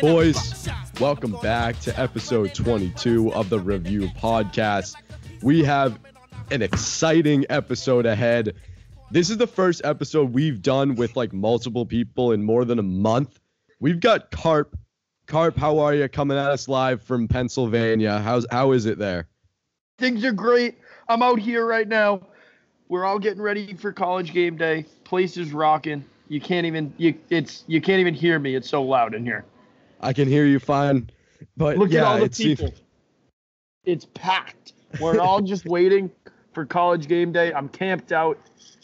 Boys, welcome back to episode 22 of the Review Podcast. We have an exciting episode ahead. This is the first episode we've done with like multiple people in more than a month. We've got Carp. Carp, how are you? Coming at us live from Pennsylvania. How's how is it there? Things are great. I'm out here right now. We're all getting ready for college game day. Place is rocking. You can't even you it's you can't even hear me. It's so loud in here. I can hear you fine, but Look yeah, at all the it seems- people. It's packed. We're all just waiting for college game day. I'm camped out.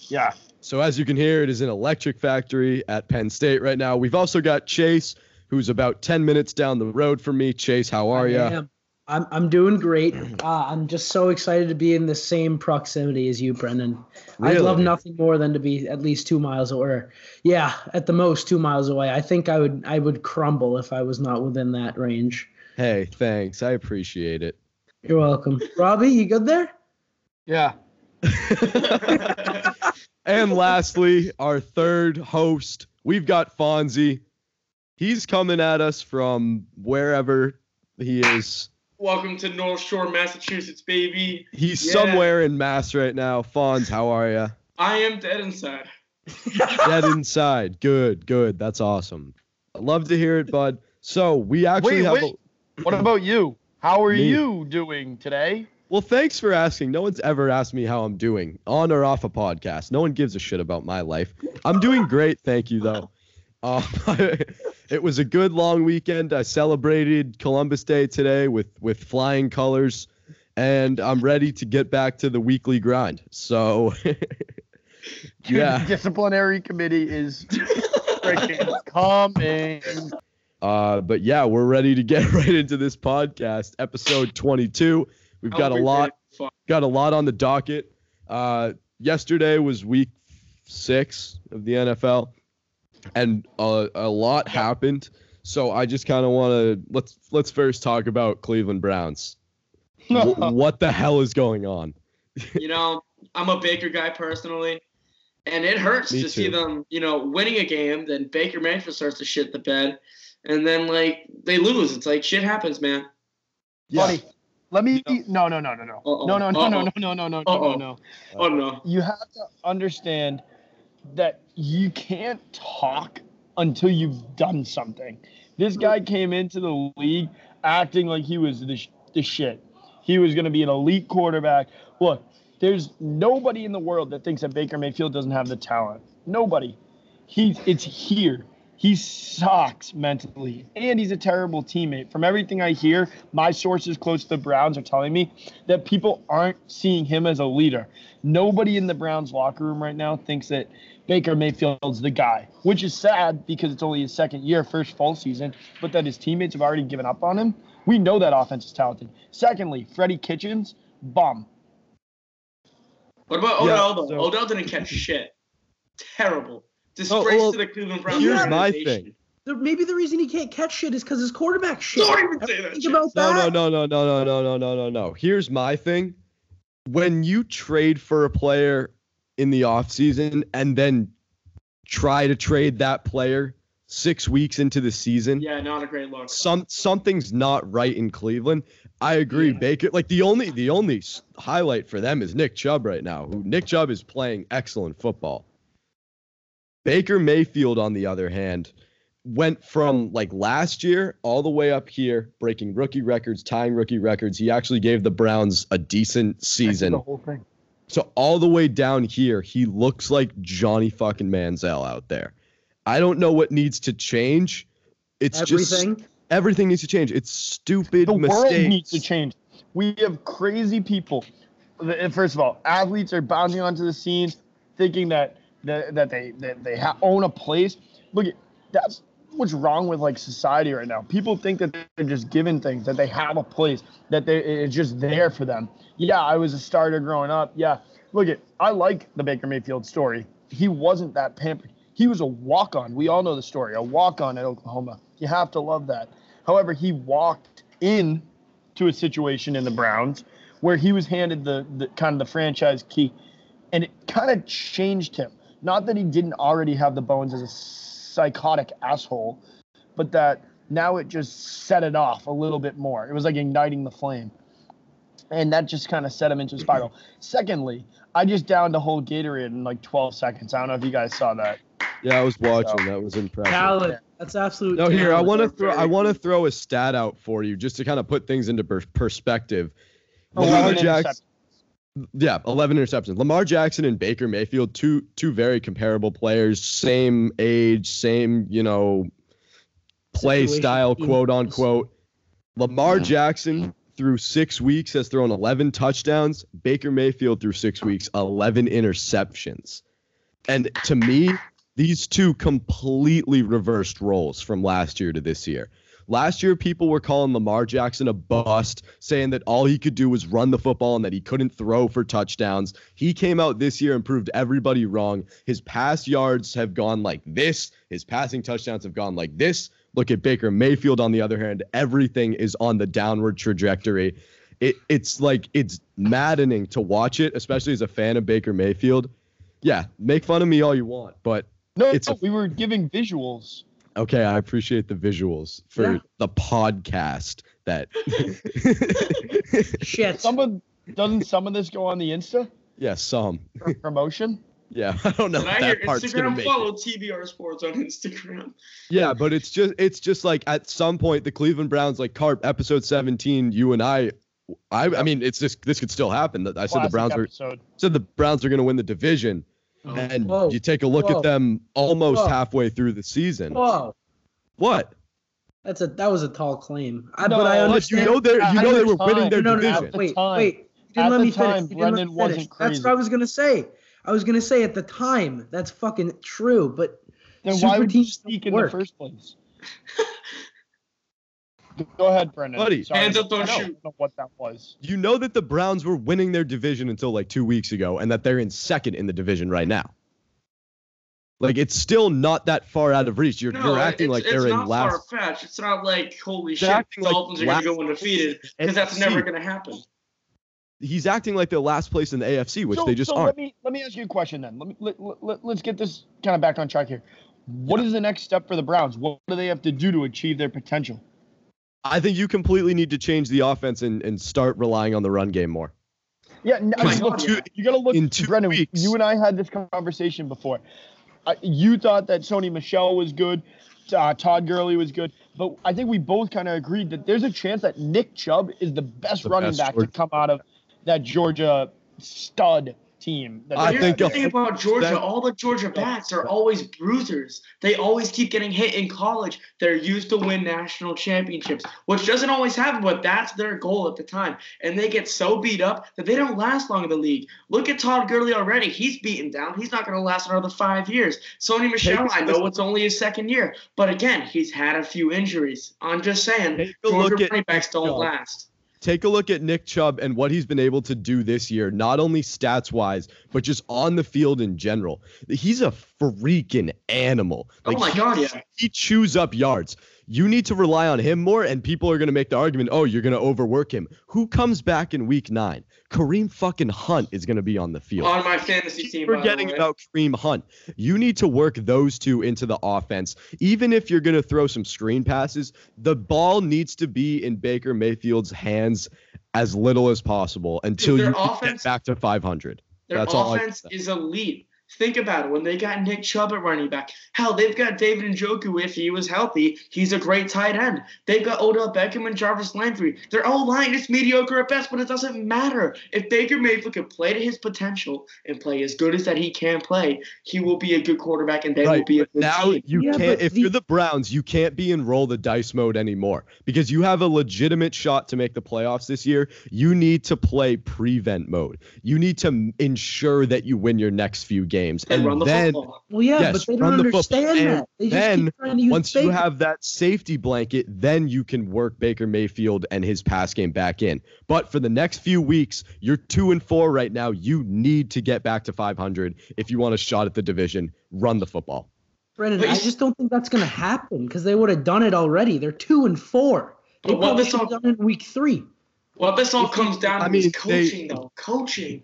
Yeah. So as you can hear, it is an electric factory at Penn State right now. We've also got Chase, who's about 10 minutes down the road from me. Chase, how are you? Am. I'm I'm doing great. Uh, I'm just so excited to be in the same proximity as you, Brendan. I'd love nothing more than to be at least two miles away. Yeah, at the most two miles away. I think I would I would crumble if I was not within that range. Hey, thanks. I appreciate it. You're welcome, Robbie. You good there? Yeah. and lastly, our third host, we've got Fonzie. He's coming at us from wherever he is. Welcome to North Shore, Massachusetts, baby. He's Yeah. somewhere in Mass right now. Fonz, how are you? I am dead inside. Dead inside. Good, good. That's awesome. Love to hear it, bud. So we actually Wait, have. wait. What about you? How are Me. you doing today? Well, thanks for asking. No one's ever asked me how I'm doing on or off a podcast. No one gives a shit about my life. I'm doing great, thank you though. Um, it was a good long weekend. I celebrated Columbus Day today with with flying colors, and I'm ready to get back to the weekly grind. So, yeah. Disciplinary committee is freaking coming. Uh, but yeah, we're ready to get right into this podcast, episode 22. We've got a lot. ready for fun. got a lot on the docket. Uh, yesterday was week six of the NFL, and a, a lot happened. So I just kind of want to let's let's first talk about Cleveland Browns. Wh- what the hell is going on? You know, I'm a Baker guy personally, and it hurts Me to see them, you know, winning a game. Then Baker Mayfield starts to shit the bed, and then like they lose. It's like shit happens, man. Buddy, let me. You No, no, no, no, no, Uh-oh, no, no, no, no, uh-oh. no, no, no, no, no, Uh-oh. no. Oh no. You have to understand that you can't talk until you've done something. This guy came into the league acting like he was the, sh- the shit. He was going to be an elite quarterback. Look, there's nobody in the world that thinks that Baker Mayfield doesn't have the talent. Nobody. He's it's here. He sucks mentally, and he's a terrible teammate. From everything I hear, my sources close to the Browns are telling me that people aren't seeing him as a leader. Nobody in the Browns locker room right now thinks that Baker Mayfield's the guy, which is sad because it's only his second year, first full season, but that his teammates have already given up on him. We know that offense is talented. Secondly, Freddie Kitchens, bum. What about Yeah, Odell? though? so- Odell didn't catch shit. Terrible. Disgrace well, to the Cleveland Browns. here's my thing. The- Maybe the reason he can't catch shit is because his quarterback shit. Don't even say that. Think shit. about No, that. no, no, no, no, no, no, no, no, no, no. Here's my thing. When you trade for a player in the offseason and then try to trade that player six weeks into the season, Yeah, not a great look. some something's not right in Cleveland. I agree, Yeah. Baker. Like the only the only highlight for them is Nick Chubb right now. Who Nick Chubb is playing excellent football. Baker Mayfield, on the other hand, went from like last year all the way up here, breaking rookie records, tying rookie records. He actually gave the Browns a decent season. The whole thing. So all the way down here, he looks like Johnny fucking Manziel out there. I don't know what needs to change. It's just Everything. everything needs to change. It's stupid The mistakes. world needs to change. We have crazy people. First of all, athletes are bouncing onto the scene, thinking that that, that they that they ha- own a place. Look, at that's what's wrong with like society right now. People think that they're just given things, that they have a place, that they it's just there for them. Yeah, I was a starter growing up. Yeah, look at I like the Baker Mayfield story. He wasn't that pampered. He was a walk on. We all know the story. A walk on at Oklahoma. You have to love that. However, he walked in to a situation in the Browns where he was handed the, the kind of the franchise key, and it kind of changed him. Not that he didn't already have the bones as a psychotic asshole, but that now it just set it off a little bit more. It was like igniting the flame. And that just kind of set him into a spiral. Secondly, I just downed a whole Gatorade in like 12 seconds. I don't know if you guys saw that. Yeah, I was watching. That was impressive. Talent. That's absolute. No, here I want to throw. I want to throw a stat out for you just to kind of put things into per- perspective. Oh, Lamar 11 Jackson. Yeah, 11 interceptions. Lamar Jackson and Baker Mayfield, two two very comparable players, same age, same you know play Situation, style, quote unquote. Lamar Jackson through six weeks has thrown 11 touchdowns. Baker Mayfield through six weeks, 11 interceptions. And to me, these two completely reversed roles from last year to this year. Last year, people were calling Lamar Jackson a bust, saying that all he could do was run the football and that he couldn't throw for touchdowns. He came out this year and proved everybody wrong. His pass yards have gone like this, his passing touchdowns have gone like this. Look at Baker Mayfield, on the other hand, everything is on the downward trajectory. It, it's like it's maddening to watch it, especially as a fan of Baker Mayfield. Yeah, make fun of me all you want, but No, It's no, a- we were giving visuals. Okay, I appreciate the visuals for Yeah. the podcast that Shit. Some of doesn't some of this go on the Insta Yeah, some. for promotion? Yeah, I don't know if I hear that part's gonna Instagram make follow it. TBR Sports on Instagram? Yeah, but it's just it's just like at some point the Cleveland Browns like Carp episode 17, you and I I I mean it's just this could still happen. I said the Browns were episode. said the Browns are going to win the division Oh, and Whoa. you take a look Whoa. at them almost Whoa. halfway through the season. Whoa. What? That's a that was a tall claim. I, No, but I but But you know they you know they were winning time- their no, no, no, division. At the Wait, time- wait. You didn't at let the me finish. time, You didn't let Brendan me wasn't finish. That's what I was gonna say. I was gonna say at the time. That's fucking true. But Then Super why would you teams don't speak in the first place? Go ahead, Brendan. Buddy. Sorry, Hands up, don't I shoot. don't know what that was. You know that the Browns were winning their division until like 2 weeks ago and that they're in second in the division right now. Like it's still not that far out of reach. You're, No, you're acting it's, like it's they're in not last far fetched. It's not like holy They're shit, acting like Dolphins are gonna go undefeated because that's never gonna happen. He's acting like they're last place in the AFC, which so, they just so aren't. Let me let me ask you a question then. Let me let, let, let's get this kind of back on track here. What is the next step for the Browns? What do they have to do to achieve their potential? I think you completely need to change the offense and, and start relying on the run game more. Yeah, I mean, look, God, you, got to look. In two Brendan, weeks. you and I had this conversation before. Uh, you thought that Sony Michel was good, uh, Todd Gurley was good, but I think we both kind of agreed that there's a chance that Nick Chubb is the best The running best back Georgia- to come out of that Georgia stud team. that I they- Here's think the a- thing about Georgia, that- all the Georgia backs are always bruisers. They always keep getting hit in college. They're used to win national championships, which doesn't always happen, but that's their goal at the time. And they get so beat up that they don't last long in the league. Look at Todd Gurley already. He's beaten down. He's not going to last another five years. Sony Michel, I know it's only his second year, but again, he's had a few injuries. I'm just saying, Take look Georgia at running backs don't Chubb. last. Take a look at Nick Chubb and what he's been able to do this year, not only stats wise, but just on the field in general. He's a freaking animal. Oh my he- God, yeah. He chews up yards. You need to rely on him more, and people are going to make the argument, oh, you're going to overwork him. Who comes back in week nine? Kareem fucking Hunt is going to be on the field. On my fantasy Keep team, by the forgetting way. about Kareem Hunt. You need to work those two into the offense. Even if you're going to throw some screen passes, the ball needs to be in Baker Mayfield's hands as little as possible until you offense- get back to 500. Their That's all I offense say. is elite. Think about it. When they got Nick Chubb at running back, hell, they've got David Njoku if he was healthy. He's a great tight end. They've got Odell Beckham and Jarvis Landry. Their O line is mediocre at best, but it doesn't matter. If Baker Mayfield can play to his potential and play as good as that he can play, he will be a good quarterback and they will be a good now team. you Yeah, can't. If the- you're the Browns, you can't be in roll the dice mode anymore because you have a legitimate shot to make the playoffs this year. You need to play prevent mode. You need to ensure that you win your next few games, And run the then football. well, yeah, Yes, but they don't the understand And that. They just then keep trying to use once you have that safety blanket, then you can work Baker Mayfield and his pass game back in. But for the next few weeks, you're two and four right now. You need to get back to 500 if you want a shot at the division. Run the football. Brendan, But I just don't think that's going to happen because they would have done it already. They're two and four. They But what probably this should have all- done it in week three. Well, this all If comes down to I is mean, they- coaching, though. Coaching.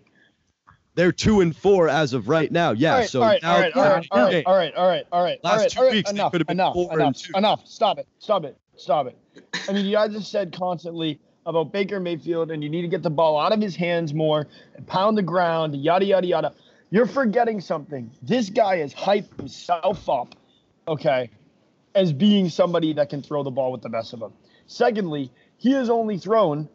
They're two and four as of right now. Yeah. all right, so all right, now, all, right, all, right, all, right, all right, all right, all right, all right. Last all right, two all right. weeks, they enough, could have been enough, four and enough, two. enough. Stop it, stop it. Stop it. I mean, you guys have said constantly about Baker Mayfield and you need to get the ball out of his hands more and pound the ground, yada, yada, yada. You're forgetting something. This guy has hyped himself up, okay, as being somebody that can throw the ball with the best of them. Secondly, he has only thrown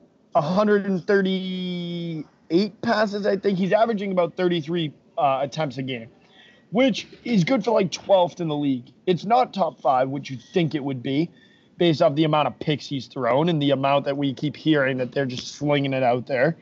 138 passes, I think. He's averaging about 33 uh, attempts a game, which is good for like 12th in the league. It's not top five, which you think it would be based off the amount of picks he's thrown and the amount that we keep hearing that they're just slinging it out there.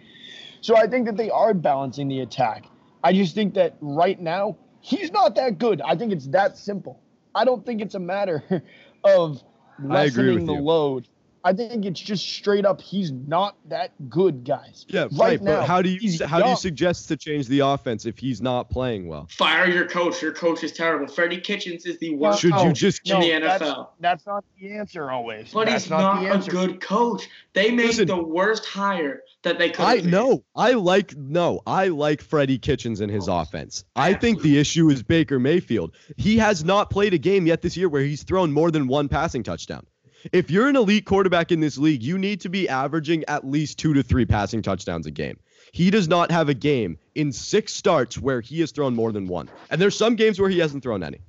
So I think that they are balancing the attack. I just think that right now, he's not that good. I think it's that simple. I don't think it's a matter of lessening the you. load. I think it's just straight up he's not that good, guys. Yeah, Right right. now, but how do you he's how do you suggest to change the offense if he's not playing well? Fire your coach. Your coach is terrible. Freddie Kitchens is the worst Should you coach just in the that's, NFL. that's not the answer always. But that's he's not, not, the a good coach. They made Listen. the worst hire that they could. I have made. no, I like no, I like Freddie Kitchens and his oh, offense. I think the issue is Baker Mayfield. He has not played a game yet this year where he's thrown more than one passing touchdown. If you're an elite quarterback in this league, you need to be averaging at least two to three passing touchdowns a game. He does not have a game in six starts where he has thrown more than one. And there's some games where he hasn't thrown any.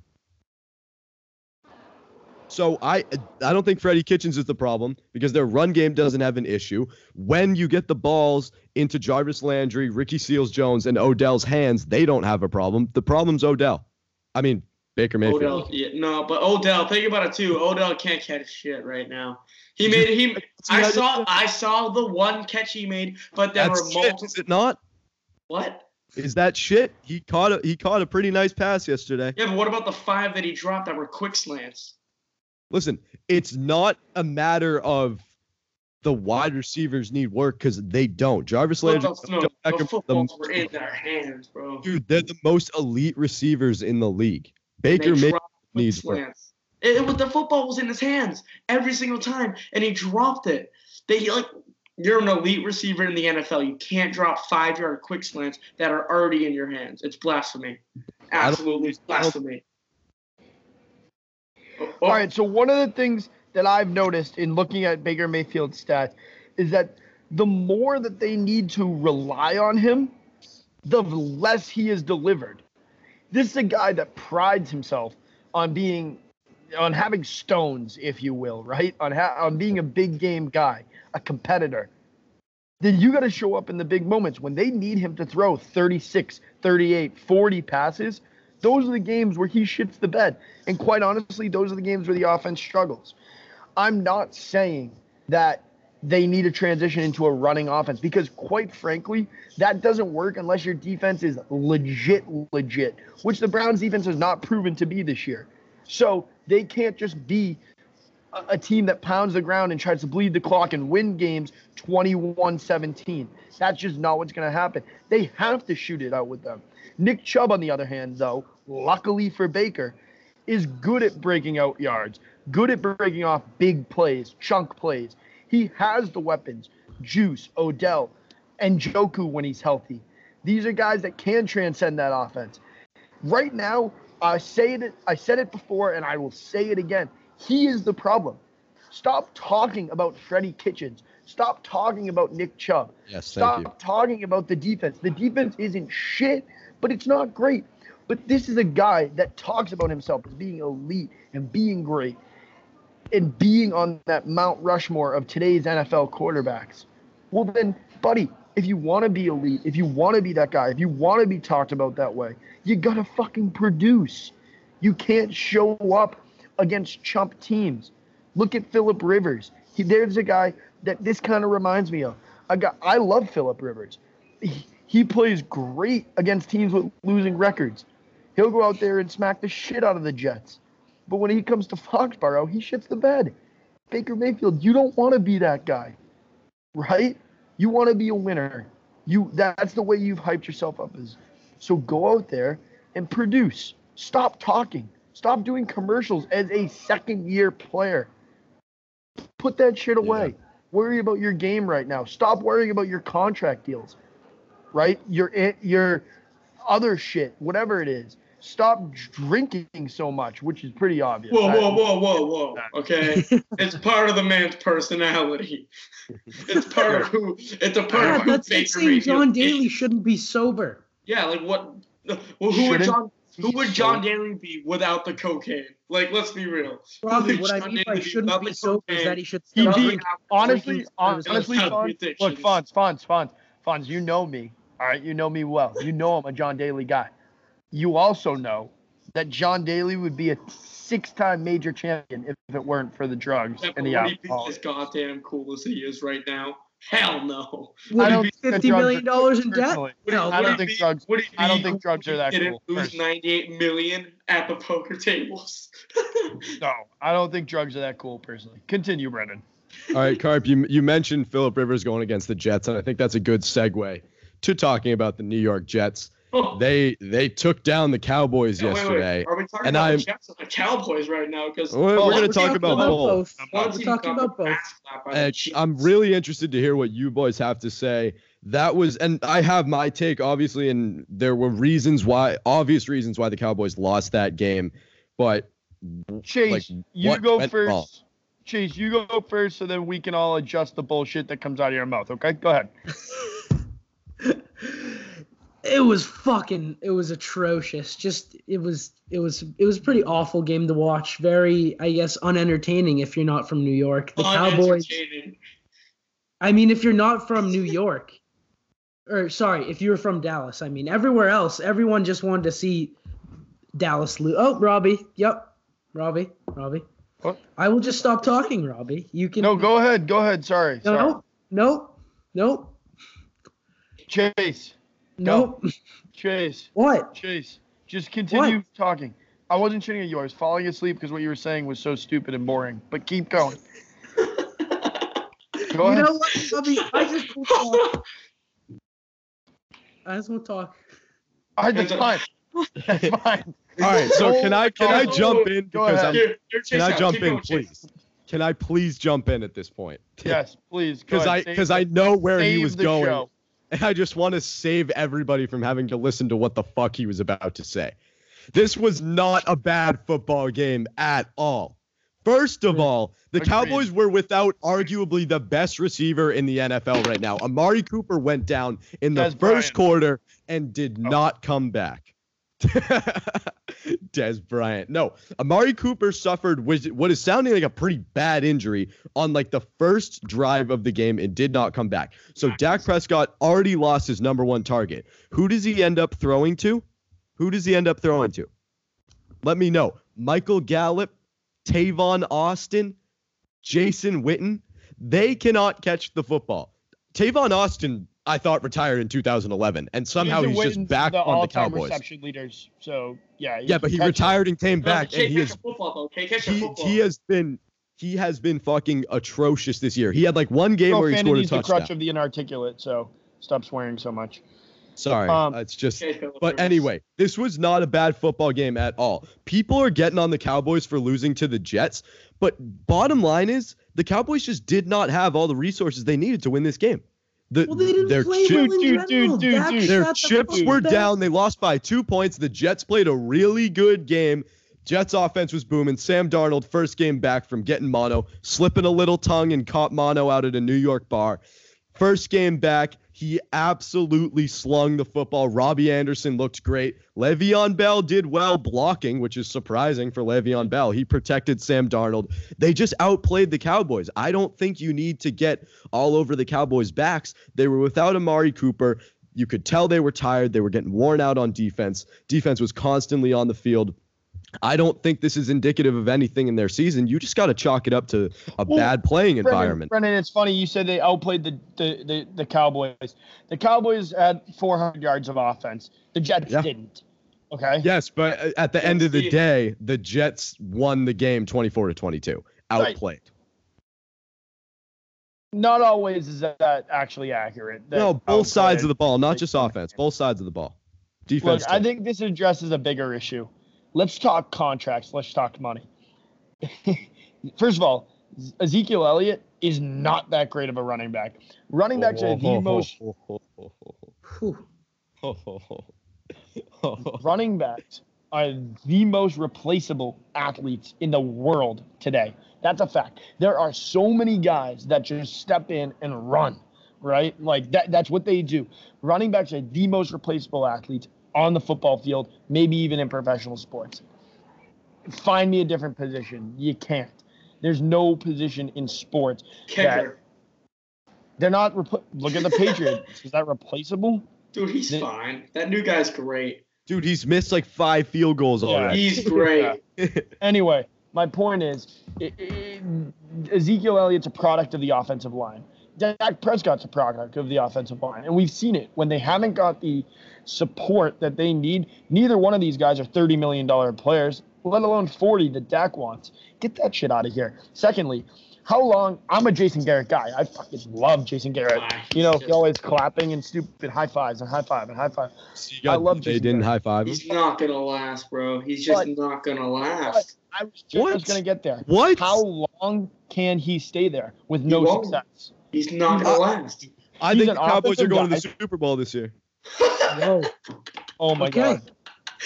So I I don't think Freddie Kitchens is the problem because their run game doesn't have an issue. When you get the balls into Jarvis Landry, Ricky Seals Jones, and Odell's hands, they don't have a problem. The problem's Odell. I mean Baker Mayfield. Odell, yeah, no, but Odell. Think about it too. Odell can't catch shit right now. He made. He. I saw. I saw the one catch he made, but there That's were shit, is it not? What? Is that shit? He caught a he caught a pretty nice pass yesterday. Yeah, but what about the five that he dropped that were quick slants? Listen, it's not a matter of the wide receivers need work because they don't. Jarvis But Landry, the, no, Joe the Beckham, the- footballs were in their hands, bro. dude, they're the most elite receivers in the league. They Baker Mayfield dropped quick needs work. slants. It, it was the football was in his hands every single time, and he dropped it. They like you're an elite receiver in the NFL. You can't drop five yard quick slants that are already in your hands. It's blasphemy. Absolutely blasphemy. Oh, oh, All right, so one of the things that I've noticed in looking at Baker Mayfield's stats is that the more that they need to rely on him, the less he is delivered. This is a guy that prides himself on being on having stones, if you will, right? On ha- on being a big game guy, a competitor. Then you got to show up in the big moments when they need him to throw 36, 38, 40 passes. Those are the games where he shits the bed. And quite honestly, those are the games where the offense struggles. I'm not saying that they need to transition into a running offense because, quite frankly, that doesn't work unless your defense is legit, legit, which the Browns defense has not proven to be this year. So they can't just be a, a team that pounds the ground and tries to bleed the clock and win games 21 17. That's just not what's going to happen. They have to shoot it out with them. Nick Chubb, on the other hand, though, luckily for Baker, is good at breaking out yards, good at breaking off big plays, chunk plays. He has the weapons, Juice, Odell, and Njoku when he's healthy. These are guys that can transcend that offense. Right now, I say it I said it before and I will say it again. He is the problem. Stop talking about Freddie Kitchens. Stop talking about Nick Chubb. Yes, Stop thank you. talking about the defense. The defense isn't shit, but it's not great. But this is a guy that talks about himself as being elite and being great and being on that Mount Rushmore of today's NFL quarterbacks. Well, then, buddy, if you want to be elite, if you want to be that guy, if you want to be talked about that way, you got to fucking produce. You can't show up against chump teams. Look at Philip Rivers. He, there's a guy that this kind of reminds me of. I got I love Philip Rivers. He, he plays great against teams with losing records. He'll go out there and smack the shit out of the Jets. But when he comes to Foxborough, he shits the bed. Baker Mayfield, you don't want to be that guy. Right? You want to be a winner. You that's the way you've hyped yourself up is. So go out there and produce. Stop talking. Stop doing commercials as a second year player. Put that shit away. Worry about your game right now. Stop worrying about your contract deals. Right? Your your other shit, whatever it is. Stop drinking so much, which is pretty obvious. Whoa, whoa, whoa, whoa, whoa. Okay, it's part of the man's personality. It's part of who. It's a part Yeah, of who that's like saying John. Daly shouldn't be sober. Yeah, like what? Well, who would Shouldn't John? Who would John sober. Daly be without the cocaine? Like, let's be real. Probably Robbie, would what I John mean by shouldn't without be the sober is that he should stop be- drinking honestly, drinking hon- service honestly, Have Fonz, look, Fonz, Fonz, Fonz, Fonz, you know me. All right, you know me well. You know I'm a John Daly guy. You also know that John Daly would be a six-time major champion if it weren't for the drugs Yeah, and the would he be alcohol. as goddamn cool as he is right now? Hell no. I Would don't he be think that fifty drugs million are- dollars in debt? No, I don't think be- drugs- would he I don't think drugs are that he didn't cool, lose personally. 98 million at the poker tables. No, I don't think drugs are that cool personally. Continue, Brendan. All right, Carp, you, you mentioned Philip Rivers going against the Jets, and I think that's a good segue to talking about the New York Jets. They they took down the Cowboys wait, wait, yesterday. Are we talking and about I'm- the Jets and the Cowboys right now? Because We're, Oh, we're going we're to talk about both. We're talking about both. I'm really interested to hear what you boys have to say. That was, and I have my take, obviously, and there were reasons why, obvious reasons why the Cowboys lost that game. But Chase, Like, you go first. wrong? Chase, you go first, so then we can all adjust the bullshit that comes out of your mouth. Okay, go ahead. It was fucking. It was atrocious. Just it was. It was. It was a pretty awful game to watch. Very, I guess, unentertaining if you're not from New York. The Cowboys. Unentertaining. I mean, if you're not from New York, or sorry, if you're from Dallas, I mean, everywhere else, everyone just wanted to see Dallas lose. Oh, Robbie. Yep. Robbie. Robbie. What? I will just stop talking, Robbie. You can. No, go ahead. Go ahead. Sorry. sorry. No. Nope. Nope. Chase. Nope. Chase. What? Chase. Just continue talking. I wasn't shitting at you. I was falling asleep because what you were saying was so stupid and boring. But keep going. Go you ahead. know what, Robbie? I just won't talk. I just won't talk. All right, that's fine. That's fine. all right, so can I can I jump God. in Go because ahead. I'm Here, here, can I jump in, please? Can I please jump in at this point? Yes, please. Because I because I know where he was going. show. And I just want to save everybody from having to listen to what the fuck he was about to say. This was not a bad football game at all. First of all, the Agreed. Cowboys were without arguably the best receiver in the NFL right now. Amari Cooper went down in the first quarter and did Oh. not come back. Dez Bryant. No, Amari Cooper suffered what is sounding like a pretty bad injury on like the first drive of the game and did not come back. So Dak Prescott already lost his number one target. Who does he end up throwing to? Who does he end up throwing to? Let me know. Michael Gallup, Tavon Austin, Jason Witten. They cannot catch the football. Tavon Austin, I thought, retired in 2011, and somehow he's just back the on the Cowboys. reception leaders. So yeah. Yeah, but he catch it. retired and came back, he and he is football though. Can't catch a he, he has been he has been fucking atrocious this year. He had like one game where he scored a Profanity's the crutch of the inarticulate. So stop swearing so much. Sorry, Um, it's just. But anyway, this was not a bad football game at all. People are getting on the Cowboys for losing to the Jets, but bottom line is the Cowboys just did not have all the resources they needed to win this game. The, Well, they didn't their play chip- well dude, general. dude, dude, dude. their shot the chips were best. down. They lost by two points. The Jets played a really good game. Jets offense was booming. Sam Darnold, first game back from getting mono, slipping a little tongue and caught mono out at a New York bar. First game back, he absolutely slung the football. Robbie Anderson looked great. Le'Veon Bell did well blocking, which is surprising for Le'Veon Bell. He protected Sam Darnold. They just outplayed the Cowboys. I don't think you need to get all over the Cowboys' backs. They were without Amari Cooper. You could tell they were tired. They were getting worn out on defense. Defense was constantly on the field. I don't think this is indicative of anything in their season. You just got to chalk it up to a Well, bad playing Brendan, environment. Brendan, it's funny you said they outplayed the the, the, the Cowboys. The Cowboys had 400 yards of offense. The Jets Yeah. didn't. Okay. Yes, but uh, at the end of the Steve. day, the Jets won the game 24 to 22. Right. Outplayed. Not always is that actually accurate. that No, both sides of the ball, not just offense. Both sides of the ball. Look, Defense. I think this addresses a bigger issue. Let's talk contracts. Let's talk money. First of all, Ezekiel Elliott is not that great of a running back. Running backs are the most running backs are the most replaceable athletes in the world today. That's a fact. There are so many guys that just step in and run, right? Like that that's what they do. Running backs are the most replaceable athletes on the football field, maybe even in professional sports. Find me a different position. You can't. There's no position in sports Kicker. they're not. Repl- look at the Patriots. Is that replaceable? Dude, he's The- fine. That new guy's great. Dude, he's missed like five field goals Yeah. already. He's great. Anyway, my point is, i i Ezekiel Elliott's a product of the offensive line. Dak Prescott's a product of the offensive line, and we've seen it when they haven't got the support that they need. Neither one of these guys are thirty million dollar players, let alone forty that Dak wants. Get that shit out of here. Secondly, how long? I'm a Jason Garrett guy. I fucking love Jason Garrett. You know, He's he always clapping and stupid high fives and high five and high five. So got- I love they Jason didn't Garrett. high five him. He's not gonna last, bro. He's just But- not gonna last. I was just What? going to get there. What? How long can he stay there with no won't. success? He's not gonna last. I he's think an the Cowboys are offensive going to the Super Bowl this year. Whoa. Oh my Okay. god.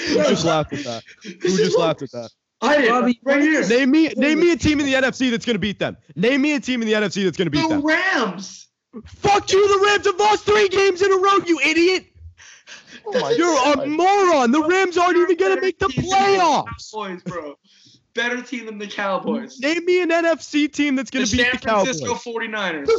Who just laughed at that? Who just laughed at that? I did. Bobby, right here. Name me, name me a team in the NFC that's going to beat them. Name me a team in the NFC that's going to beat The them. Rams. Fuck you, the Rams have lost three games in a row, you idiot. Oh You're a moron. The Rams aren't even going to make the Better team than playoffs. Cowboys, bro. Better team than the Cowboys. Name me an NFC team that's going to beat San the Cowboys. Francisco 49ers. The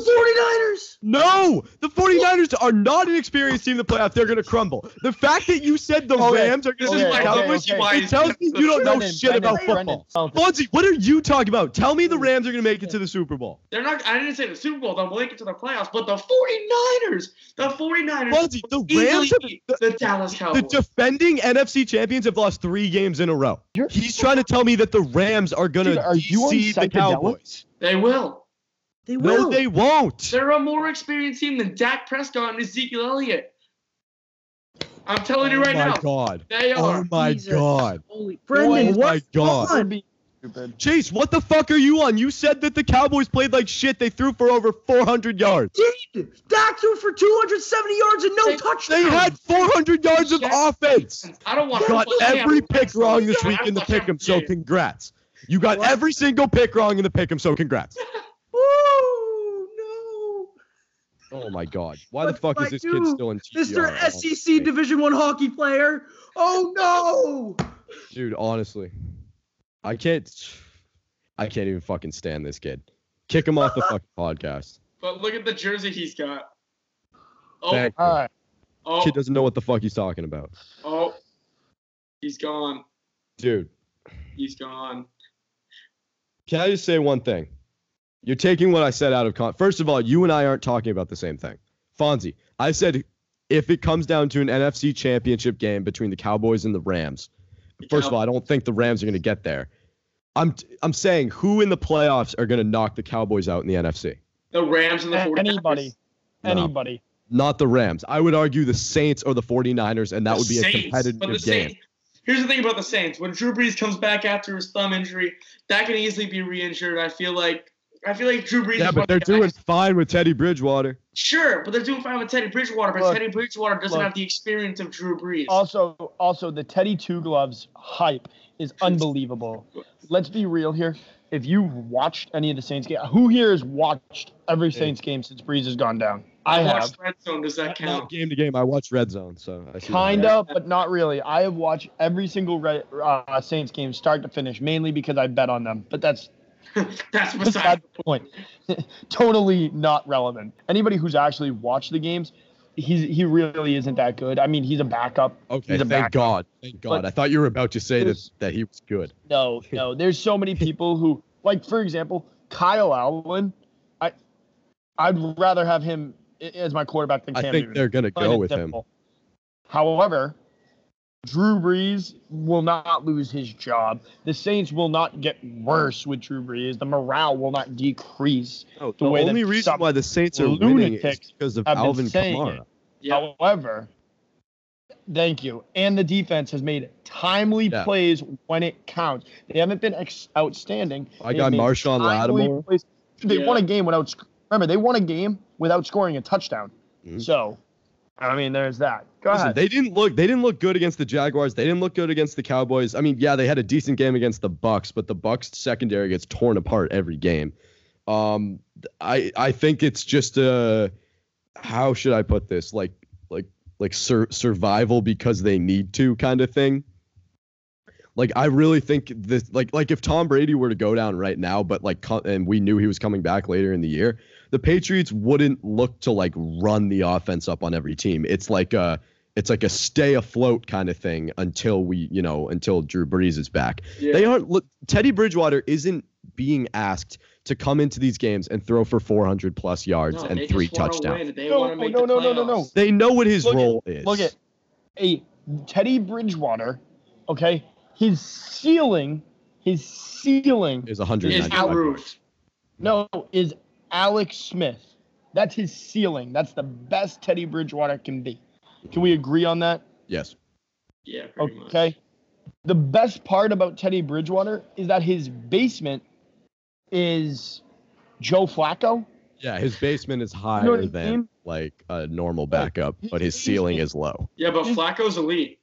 49ers. No, the 49ers are not an experienced team in the playoffs. They're going to crumble. The fact that you said the Okay, Rams are going to This beat the why Cowboys, okay, okay. it tells me you don't know Brendan, shit Brendan, about football. Brendan. Fonzie, what are you talking about? Tell me the Rams are going to make it to the Super Bowl. They're not. I didn't say the Super Bowl. They'll make it to the playoffs, but the 49ers, the 49ers, Fonzie, the Rams have, the, the Dallas Cowboys, the defending NFC champions have lost three games in a row. You're- He's trying to tell me that the Rams are going Dude, to are you see the? Cowboys. they will. They will. No, they won't. They're a more experienced team than Dak Prescott and Ezekiel Elliott. I'm telling you oh right now. oh my god. they are. Oh are. my Jesus. god. Holy Brendan, oh what? my god. You're being stupid. Chase, what the fuck are you on? You said that the Cowboys played like shit. They threw for over 400 yards. Dude, Dak threw for 270 yards and no They- touchdown. They had 400 yards of offense. I don't want Got to every pick wrong this week in the pick'em, so congrats. You got What? every single pick wrong in the pick'em, so congrats. Woo, no. Oh my god. Why the fuck is this do? kid still in TBR? Mr. SEC Division One hockey player. Oh no. Dude, honestly. I can't I can't even fucking stand this kid. Kick him off the fucking podcast. But look at the jersey he's got. Oh, Thank you. All right. oh, Kid doesn't know what the fuck he's talking about. oh. He's gone. Dude, He's gone. Can I just say one thing? You're taking what I said out of con. First of all, you and I aren't talking about the same thing. Fonzie, I said if it comes down to an NFC championship game between the Cowboys and the Rams, first of all, I don't think the Rams are going to get there. I'm I'm saying who in the playoffs are going to knock the Cowboys out in the NFC? The Rams and the 49ers. Anybody. No. Anybody. Not the Rams. I would argue the Saints or the 49ers, and that The would be Saints, a competitive the game. Saints- Here's the thing about the Saints. When Drew Brees comes back after his thumb injury, that can easily be re-injured. I feel like I feel like Drew Brees. Yeah, is but they're the guys- doing fine with Teddy Bridgewater. Sure, but they're doing fine with Teddy Bridgewater. But Look, Teddy Bridgewater doesn't look. have the experience of Drew Brees. Also, also the Teddy Two Gloves hype is unbelievable. Let's be real here. If you watched any of the Saints game, who here has watched every Saints game since Brees has gone down? I have. watched Red Zone. Does that Not count? game to game. I watch Red Zone, so I Kinda, but not really. I have watched every single Red, uh, Saints game start to finish, mainly because I bet on them. But that's That's beside beside. the point. totally not relevant. Anybody who's actually watched the games, he's he really isn't that good. I mean, he's a backup. Okay, He's a thank backup. God. Thank God. But- I thought you were about to say that, that he was good. No, no. There's so many people who, like, for example, Kyle Allen. I, I'd rather have him as my quarterback than I think Newton. they're gonna go and with him. However, Drew Brees will not lose his job. The Saints will not get worse with Drew Brees. The morale will not decrease. No, the the way only reason why the Saints are winning is lunatics because of Alvin Kamara. Yeah. However, thank you. And the defense has made timely Yeah. plays when it counts. They haven't been ex- outstanding. I They've got made Marshon timely Lattimore. plays. They Yeah. won a game without. sc- Remember, they won a game without scoring a touchdown. Mhm. So, I mean, there's that. Go Listen, ahead. they didn't look they didn't look good against the Jaguars. They didn't look good against the Cowboys. I mean, yeah, they had a decent game against the Bucks, but the Bucks secondary gets torn apart every game. Um I I think it's just a how should I put this? Like like like sur- survival because they need to kind of thing. Like I really think this like like if Tom Brady were to go down right now, but like and we knew he was coming back later in the year, the Patriots wouldn't look to like run the offense up on every team. It's like a it's like a stay afloat kind of thing until we, you know, until Drew Brees is back. Yeah. They aren't look Teddy Bridgewater isn't being asked to come into these games and throw for 400 plus yards No, and three just wanna touchdowns. They No, want to oh, make no, no, no, no, no. They know what his Look at- role is. Look at a Teddy Bridgewater. Okay, his ceiling, his ceiling is Is 195 Al yards. Ruth. no is Alex Smith. That's his ceiling. That's the best Teddy Bridgewater can be. Can we agree on that? Yes. Yeah, pretty much. Okay. The best part about Teddy Bridgewater is that his basement is Joe Flacco. Yeah, his basement is higher what I than mean? like a normal backup, but his His ceiling is low. Yeah, but Flacco's elite.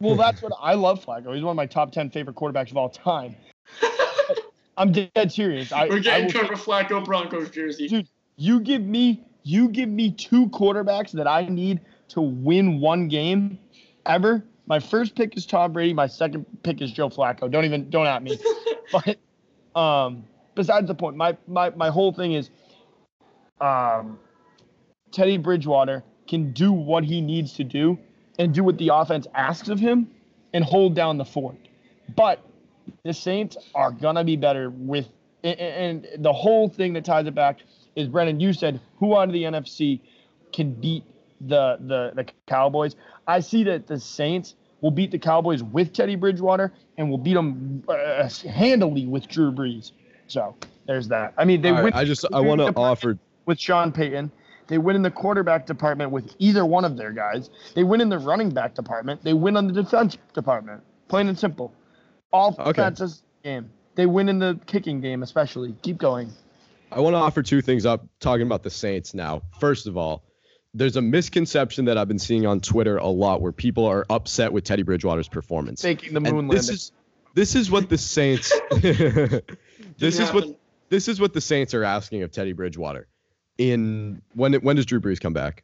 Well, that's what I love Flacco. He's one of my top 10 favorite quarterbacks of all time. I'm dead serious. I, We're I getting Trevor Flacco Broncos jersey. Dude, you give me you give me two quarterbacks that I need to win one game ever. My first pick is Tom Brady. My second pick is Joe Flacco. Don't even don't at me. but um, besides the point, my my my whole thing is, um, Teddy Bridgewater can do what he needs to do and do what the offense asks of him and hold down the fort. But the Saints are gonna be better with and, the whole thing that ties it back is Brennan. You said who out of the NFC can beat the the the Cowboys? I see that the Saints will beat the Cowboys with Teddy Bridgewater and will beat them uh, handily with Drew Brees. So there's that. I mean, they right, win I just I want to offer with Sean Payton. They win in the quarterback department with either one of their guys. They win in the running back department. They win on the defense department. Plain and simple. All Okay. defenses game. They win in the kicking game, especially. Keep going. I want to offer two things up talking about the Saints now. First of all, there's a misconception that I've been seeing on Twitter a lot where people are upset with Teddy Bridgewater's performance. Faking the moon And this landing. is this is what the Saints this is what this is what the Saints are asking of Teddy Bridgewater. In when when does Drew Brees come back?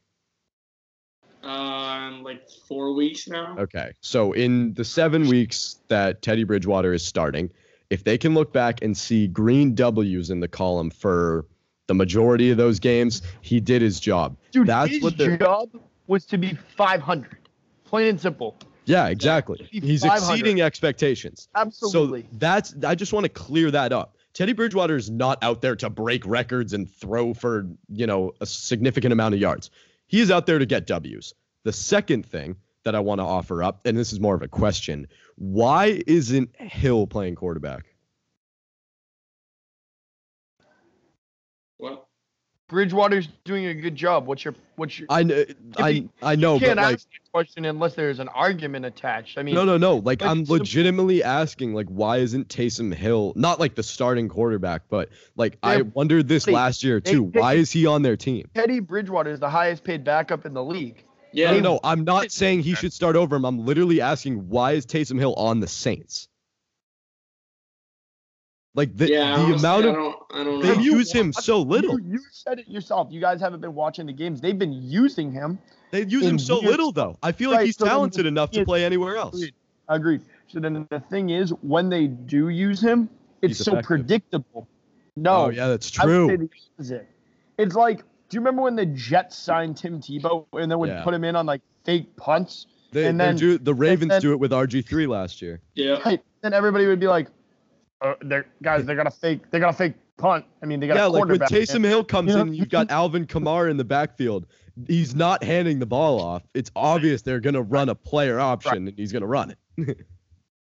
In like four weeks now. Okay. So in the 7 weeks that Teddy Bridgewater is starting, if they can look back and see green W's in the column for the majority of those games, he did his job. Dude, that's his what the- job was to be 500. Plain and simple. Yeah, exactly. He's He's 500. exceeding expectations. Absolutely. So that's I just want to clear that up. Teddy Bridgewater is not out there to break records and throw for, you know, a significant amount of yards. He is out there to get W's. The second thing that I want to offer up, and this is more of a question, why isn't Hill playing quarterback? What? Bridgewater's doing a good job. What's your what's your I kn- I he- I know, you can't like ask that question unless there's an argument attached. I mean, no, no, no. Like I'm legitimately asking, like, why isn't Taysom Hill not like the starting quarterback, but like I wondered this last year they too. Why is he on their team? Teddy Bridgewater is the highest paid backup in the league. Yeah. No, no, I'm not saying he should start over him. I'm literally asking why is Taysom Hill on the Saints? Like the yeah. the honestly, amount I of don't. I don't they know. Have use him so little. You, you said it yourself. You guys haven't been watching the games. They've been using him. They use him so weird- little though. I feel like Right, he's so talented the enough to play anywhere else. Agreed. Agreed. So then the thing is, when they do use him, it's He's so effective. predictable. No, Oh yeah, that's I would say true. the opposite. It's like, do you remember when the Jets signed Tim Tebow and then would Yeah. put him in on like fake punts? They, and then- do the Ravens then- do it with RG3 last year. Yeah. Right. Then everybody would be like, uh, they're, guys, they got a fake, they got a fake punt. I mean, they got Yeah, a like when quarterback. Taysom Hill comes You know, in, you've got Alvin Kamara in the backfield. He's not handing the ball off. It's obvious they're gonna run a player option and he's gonna run it.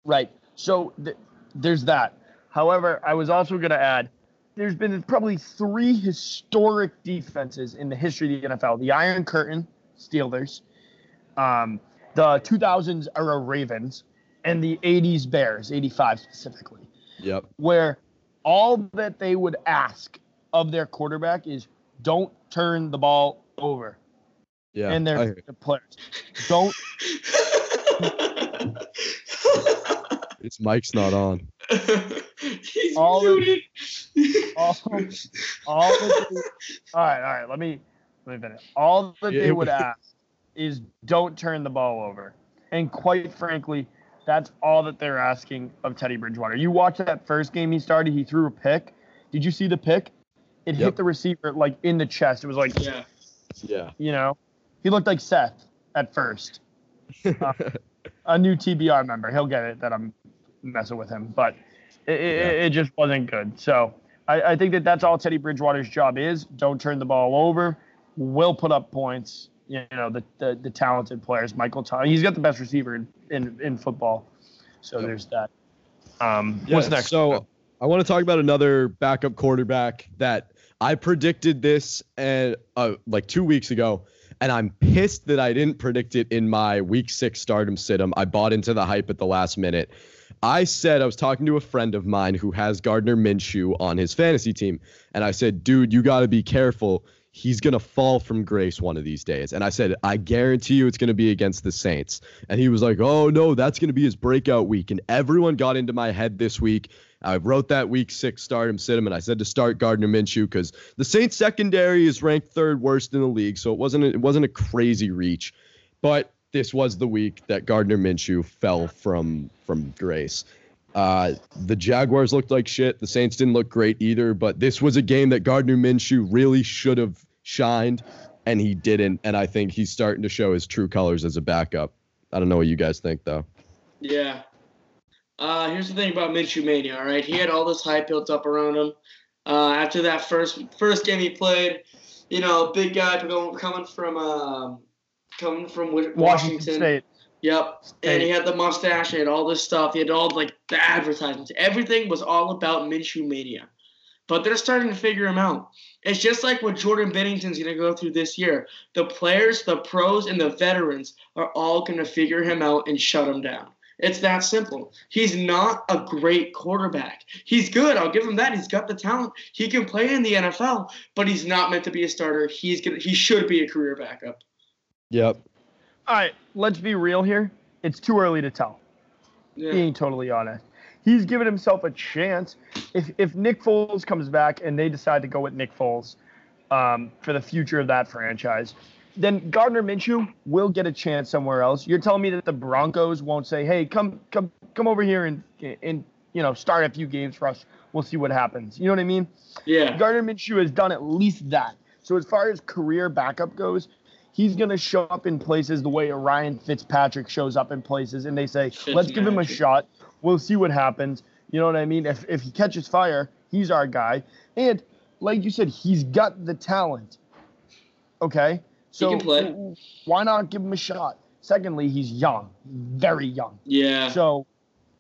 Right. So th- there's that. However, I was also going to add there's been probably three historic defenses in the history of the NFL the Iron Curtain, Steelers, um, the 2000s era Ravens, and the 80s Bears, 85 specifically, Yep. where all that they would ask of their quarterback is don't turn the ball over. Yeah. and their hear you. the players. Don't Its Mike's not on. He's All the- muted. all, all that they, all right, all right. Let me let me finish. All that Yeah, they would ask is don't turn the ball over. And quite frankly, that's all that they're asking of Teddy Bridgewater. You watch that first game he started, he threw a pick. Did you see the pick? It Yep. hit the receiver like in the chest. It was like, yeah. Yeah. you know, he looked like Seth at first. Uh, a new TBR member. He'll get it that I'm messing with him, but it, it, Yeah. it just wasn't good. So I, I think that that's all Teddy Bridgewater's job is. Don't turn the ball over. Will put up points. You know the the, the talented players. Michael Thomas. He's got the best receiver in in, in football. So Yep. there's that. Um, Yeah, what's next? So I want to talk about another backup quarterback that I predicted this and uh, like two weeks ago, and I'm pissed that I didn't predict it in my week six stardom situm. I bought into the hype at the last minute. I said I was talking to a friend of mine who has Gardner Minshew on his fantasy team, and I said, "Dude, you got to be careful. He's gonna fall from grace one of these days." And I said, "I guarantee you, it's gonna be against the Saints." And he was like, "Oh no, that's gonna be his breakout week." And everyone got into my head this week. I wrote that week six start him, sit him, and I said to start Gardner Minshew because the Saints secondary is ranked third worst in the league, so it wasn't a, it wasn't a crazy reach, but this was the week that Gardner Minshew fell from from grace. Uh, the Jaguars looked like shit. The Saints didn't look great either, but this was a game that Gardner Minshew really should have shined, and he didn't. And I think he's starting to show his true colors as a backup. I don't know what you guys think though. Yeah. Uh, here's the thing about Minshew Mania, all right? He had all this hype built up around him. Uh, after that first first game he played, you know, big guy coming from um, coming from Washington, Washington. State. Yep. And he had the mustache, he had all this stuff. He had all like the advertisements. Everything was all about Minshew Mania. But they're starting to figure him out. It's just like what Jordan Binnington's going to go through this year. The players, the pros, and the veterans are all going to figure him out and shut him down. It's that simple. He's not a great quarterback. He's good. I'll give him that. He's got the talent. He can play in the NFL, but he's not meant to be a starter. He's gonna. He should be a career backup. Yep. All right, let's be real here. It's too early to tell. Yeah. being totally honest. He's given himself a chance. If if Nick Foles comes back and they decide to go with Nick Foles um, for the future of that franchise, then Gardner Minshew will get a chance somewhere else. You're telling me that the Broncos won't say, "Hey, come come come over here and and you know start a few games for us. We'll see what happens." You know what I mean? Yeah. Gardner Minshew has done at least that. So as far as career backup goes, he's going to show up in places the way Ryan Fitzpatrick shows up in places, and they say, "Let's give him a shot. We'll see what happens." You know what I mean? If if he catches fire, he's our guy. And like you said, he's got the talent. Okay, so why not give him a shot? Secondly, he's young, very young. Yeah. So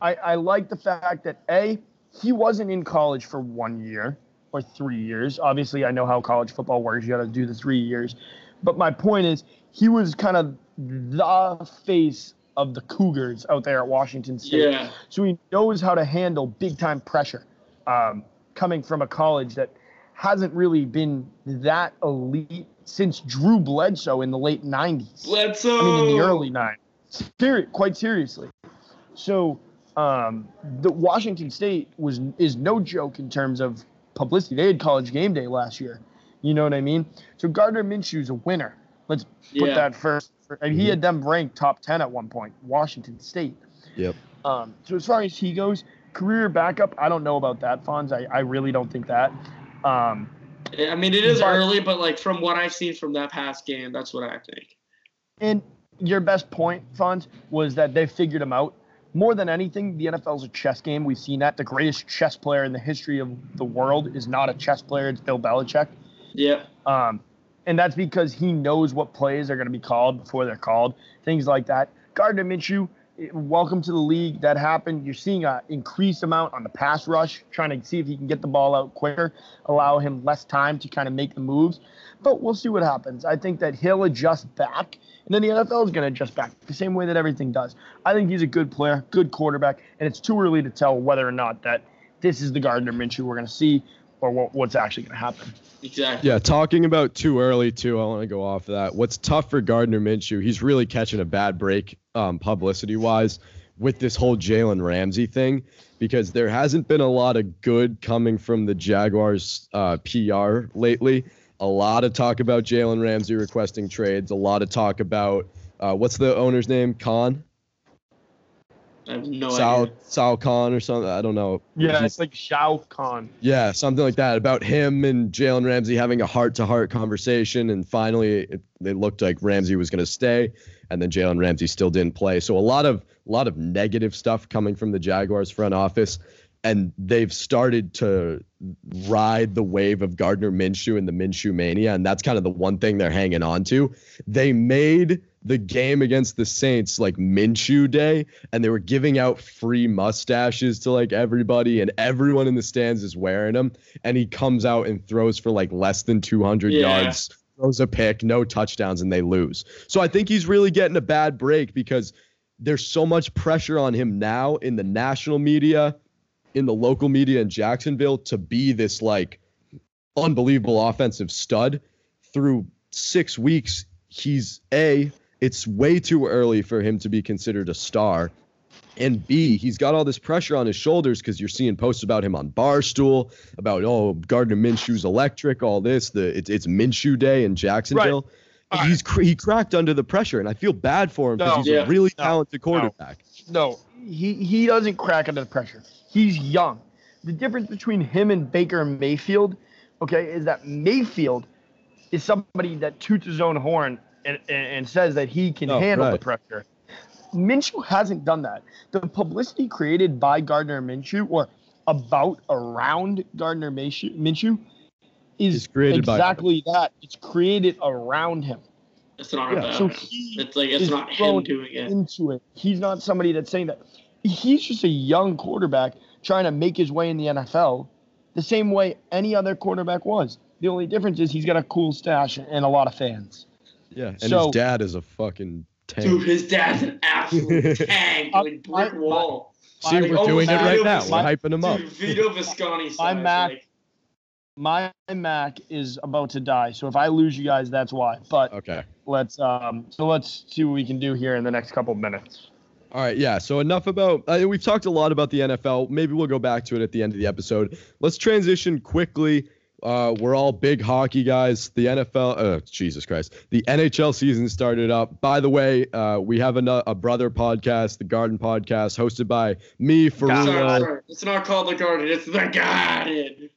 I, I like the fact that A, he wasn't in college for one year or three years. Obviously, I know how college football works. You got to do the three years. But my point is, he was kind of the face of the Cougars out there at Washington State. Yeah. So he knows how to handle big time pressure um, coming from a college that hasn't really been that elite since Drew Bledsoe in the late 90s. Bledsoe. I mean, in the early 90s. Seri- quite seriously. So, um, the Washington State was is no joke in terms of publicity. They had College Game Day last year. You know what I mean? So Gardner Minshew's a winner. Let's put Yeah. that first. And he had them ranked top ten at one point. Washington State. Yep. Um, so as far as he goes, career backup, I don't know about that, Fonz. I, I really don't think that. Um, I mean, it is But- early, but like from what I've seen from that past game, that's what I think. And your best point, Fonz, was that they figured him out. More than anything, the NFL's a chess game. We've seen that. The greatest chess player in the history of the world is not a chess player, it's Bill Belichick. Yeah. Um, and that's because he knows what plays are going to be called before they're called, things like that. Gardner Minshew, eh, welcome to the league. That happened. You're seeing an increased amount on the pass rush, trying to see if he can get the ball out quicker, allow him less time to kind of make the moves. But we'll see what happens. I think that he'll adjust back, and then the NFL is going to adjust back the same way that everything does. I think he's a good player, good quarterback, and it's too early to tell whether or not that this is the Gardner Minshew we're going to see. Or what, what's actually going to happen. Exactly. Yeah, talking about too early too. I want to go off of that. What's tough for Gardner Minshew? He's really catching a bad break, um, publicity wise, with this whole Jalen Ramsey thing, because there hasn't been a lot of good coming from the Jaguars uh, PR lately. A lot of talk about Jalen Ramsey requesting trades. A lot of talk about uh, what's the owner's name? Khan. I have no Sal idea. Sal Khan or something. I don't know. Yeah, He's- it's like Shao Kahn. Yeah, something like that about him and Jalen Ramsey having a heart-to-heart conversation, and finally it, it looked like Ramsey was going to stay, and then Jalen Ramsey still didn't play. So a lot of a lot of negative stuff coming from the Jaguars front office, and they've started to ride the wave of Gardner Minshew and the Minshew mania, and that's kind of the one thing they're hanging on to. They made the game against the Saints like Minshew Day, and they were giving out free mustaches to like everybody, and everyone in the stands is wearing them. And he comes out and throws for like less than 200 Yeah. yards, throws a pick, no touchdowns, and they lose. So I think he's really getting a bad break because there's so much pressure on him now in the national media, in the local media in Jacksonville to be this like unbelievable offensive stud. Through six weeks, he's A, it's way too early for him to be considered a star. And B, he's got all this pressure on his shoulders because you're seeing posts about him on Barstool, about oh Gardner Minshew's electric, all this. The it's it's Minshew Day in Jacksonville. All He's cr- he cracked under the pressure, and I feel bad for him because No. he's Yeah. a really No. talented quarterback. No, he he doesn't crack under the pressure. He's young. The difference between him and Baker Mayfield, okay, is that Mayfield is somebody that toots his own horn and, and, and says that he can Oh, handle the pressure. Minshew hasn't done that. The publicity created by Gardner Minshew or about around Gardner Minshew, Minshew is It's created by exactly that. It's created around him. It's not Yeah, about so he It's like it's is not him thrown doing it. into it. He's not somebody that's saying that. He's just a young quarterback trying to make his way in the NFL the same way any other quarterback was. The only difference is he's got a cool stash and a lot of fans. Yeah, and So- his dad is a fucking tank. Dude, his dad's an absolute tank. Like brick my- wall. See, like, we're almost doing it right Vito now. Vis- We're hyping him up. Dude, Vito Visconti My Mac- like, My Mac is about to die, so if I lose you guys, that's why. But Okay. let's um, so let's see what we can do here in the next couple of minutes. All right, yeah. So enough about. Uh, we've talked a lot about the NFL. Maybe we'll go back to it at the end of the episode. Let's transition quickly. Uh, we're all big hockey guys. The NFL, uh, Jesus Christ, the NHL season started up. By the way, uh, we have a, a brother podcast, the Garden Podcast, hosted by me, sorry, Farulo. sorry. It's not called the Garden. It's the Garden.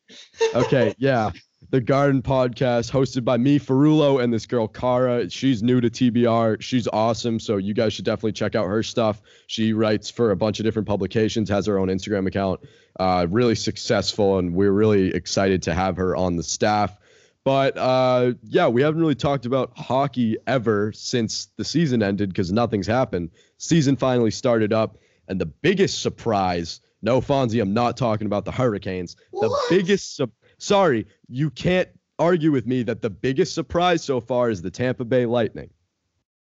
Okay, yeah. The Garden Podcast, hosted by me, Farulo, and this girl, Kara. She's new to TBR. She's awesome. So you guys should definitely check out her stuff. She writes for a bunch of different publications, has her own Instagram account. Uh, really successful, and we're really excited to have her on the staff. But uh, yeah, we haven't really talked about hockey ever since the season ended because nothing's happened. Season finally started up, and the biggest surprise. No, Fonzie, I'm not talking about the Hurricanes. The What? biggest. Su- sorry, you can't argue with me that the biggest surprise so far is the Tampa Bay Lightning.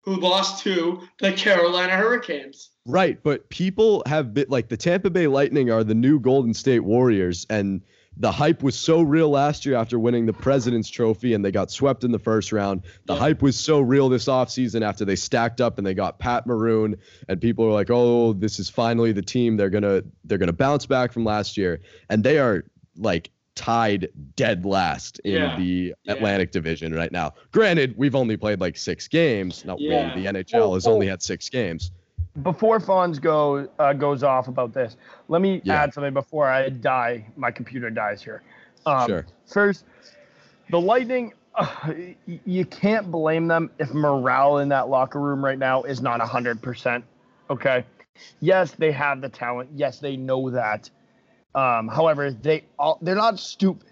Who lost to the Carolina Hurricanes? Right, but people have been like the Tampa Bay Lightning are the new Golden State Warriors, and the hype was so real last year after winning the President's Trophy and they got swept in the first round. The Yeah. hype was so real this offseason after they stacked up and they got Pat Maroon, and people were like, "Oh, this is finally the team they're gonna they're gonna bounce back from last year," and they are like tied dead last in Yeah. the Yeah. Atlantic Division right now. Granted, we've only played like six games. Not Yeah. we, the NHL has Oh, only had six games. Before Fonz go uh, goes off about this, let me Yeah. add something before I die. My computer dies here. Um, Sure. First, the Lightning, uh, you can't blame them if morale in that locker room right now is not 100%. Okay. Yes, they have the talent. Yes, they know that. Um, however, they all, they're not stupid.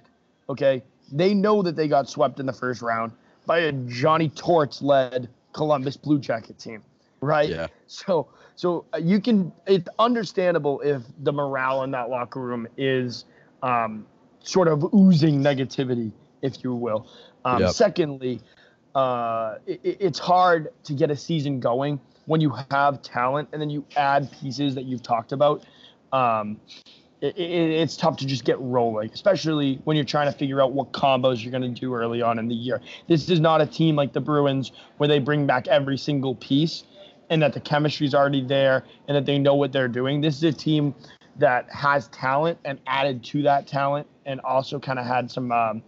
Okay. They know that they got swept in the first round by a Johnny Torts led Columbus Blue Jacket team. Right. Yeah. So, so uh, you can. It's understandable if the morale in that locker room is um, sort of oozing negativity, if you will. Um, Yep. Secondly, uh, it, it's hard to get a season going when you have talent and then you add pieces that you've talked about. Um, it, it, it's tough to just get rolling, especially when you're trying to figure out what combos you're going to do early on in the year. This is not a team like the Bruins where they bring back every single piece and that the chemistry's already there and that they know what they're doing. This is a team that has talent and added to that talent and also kind of had some um,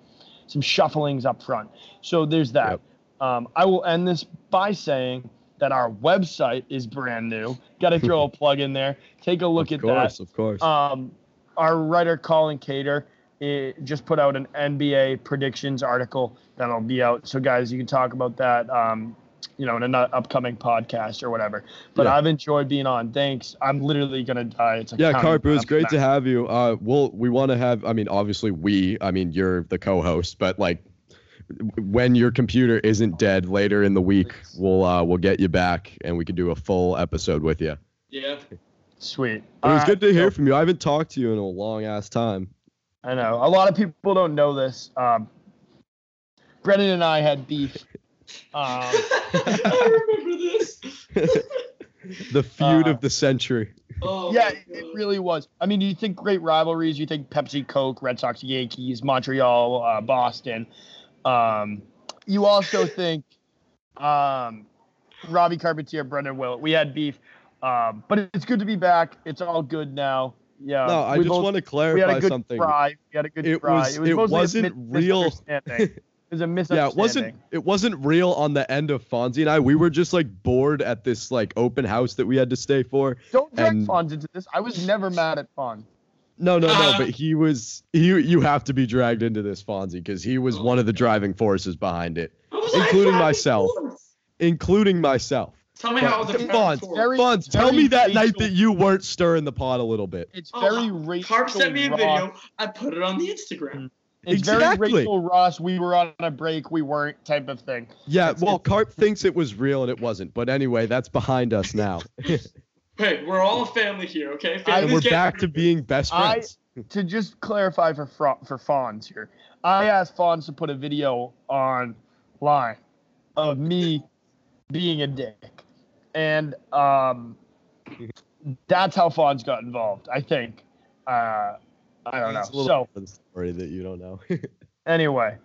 some shufflings up front. So there's that. Yep. Um, I will end this by saying that our website is brand new. Got to throw a plug in there. Take a look of at course, that. of course. of Um, our writer Colin Cater eh, just put out an NBA predictions article that'll be out. So guys, you can talk about that. Um, you know, in an upcoming podcast or whatever. But Yeah. I've enjoyed being on. Thanks. I'm literally gonna die. It's a yeah, count- Carp, it was great back. to have you. Uh, we'll we want to have. I mean, obviously we. I mean, you're the co-host, but like when your computer isn't dead later in the week, we'll uh, we'll get you back and we can do a full episode with you. Yeah. Sweet. It was All good to hear so- from you. I haven't talked to you in a long ass time. I know. A lot of people don't know this. Um, Brennan and I had beef. Um, I remember this. the feud Uh, of the century. Oh yeah, it really was. I mean, you think great rivalries. You think Pepsi, Coke, Red Sox, Yankees, Montreal, uh, Boston. Um, you also think um, Robbie Carpentier, Brendan Willett. We had beef, um, but it's good to be back. It's all good now. Yeah. no, I just both- want to clarify we had a good something. fry. We had a good It fry. was- it was it wasn't real-. It was a Yeah, misunderstanding. it wasn't it wasn't real on the end of Fonzie and I. We were just like bored at this like open house that we had to stay for. Don't drag and- Fonz into this. I was never mad at Fonz. No, no, no. Uh, but he was he. You have to be dragged into this, Fonzie, because he was one of the driving forces behind it, How was I including myself. fourth? including myself. Tell me how it was a Fonz, fourth. Very- Fonz, tell me that night that you weren't stirring the pot a little bit. It's Oh, very Rachel Carp sent me a Ross. video. I put it on the Instagram. It's Exactly. very Rachel Ross. We were on a break. We weren't type of thing. Yeah, It's- well, it's- Carp thinks it was real and it wasn't. But anyway, that's behind us now. Hey, we're all a family here, okay? and Families we're back to being best I- friends. To just clarify for Fra- for Fonz here, I asked Fonz to put a video online of me being a dick, and um, that's how Fonz got involved. I think. Uh, I don't know. It's a little So bit of the story that you don't know. anyway,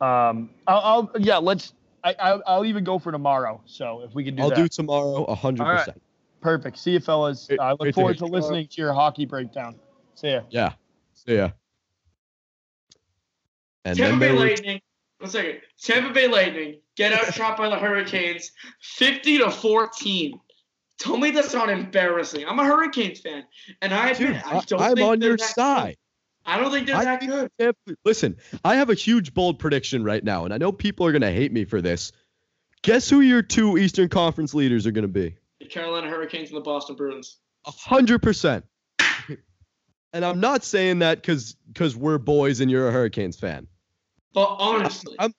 um, I'll, I'll yeah, let's. I, I'll, I'll even go for tomorrow. So if we can do that, I'll that. do tomorrow, a hundred All right. percent. Perfect. See you, fellas. Great- I look great to forward to listening to your hockey breakdown. See ya. Yeah. See ya. And Tampa then Bay there Lightning. One second. Tampa Bay Lightning get outshot by the Hurricanes, fifty to fourteen. Tell me that's not embarrassing. I'm a Hurricanes fan, and I admit Dude, I I, don't I'm think on your side. Good. I don't think they're I that think good. Tampa- Listen, I have a huge bold prediction right now, and I know people are gonna hate me for this. Guess who your two Eastern Conference leaders are gonna be? The Carolina Hurricanes and the Boston Bruins. A hundred percent. And I'm not saying that because because we're boys and you're a Hurricanes fan. But honestly, I'm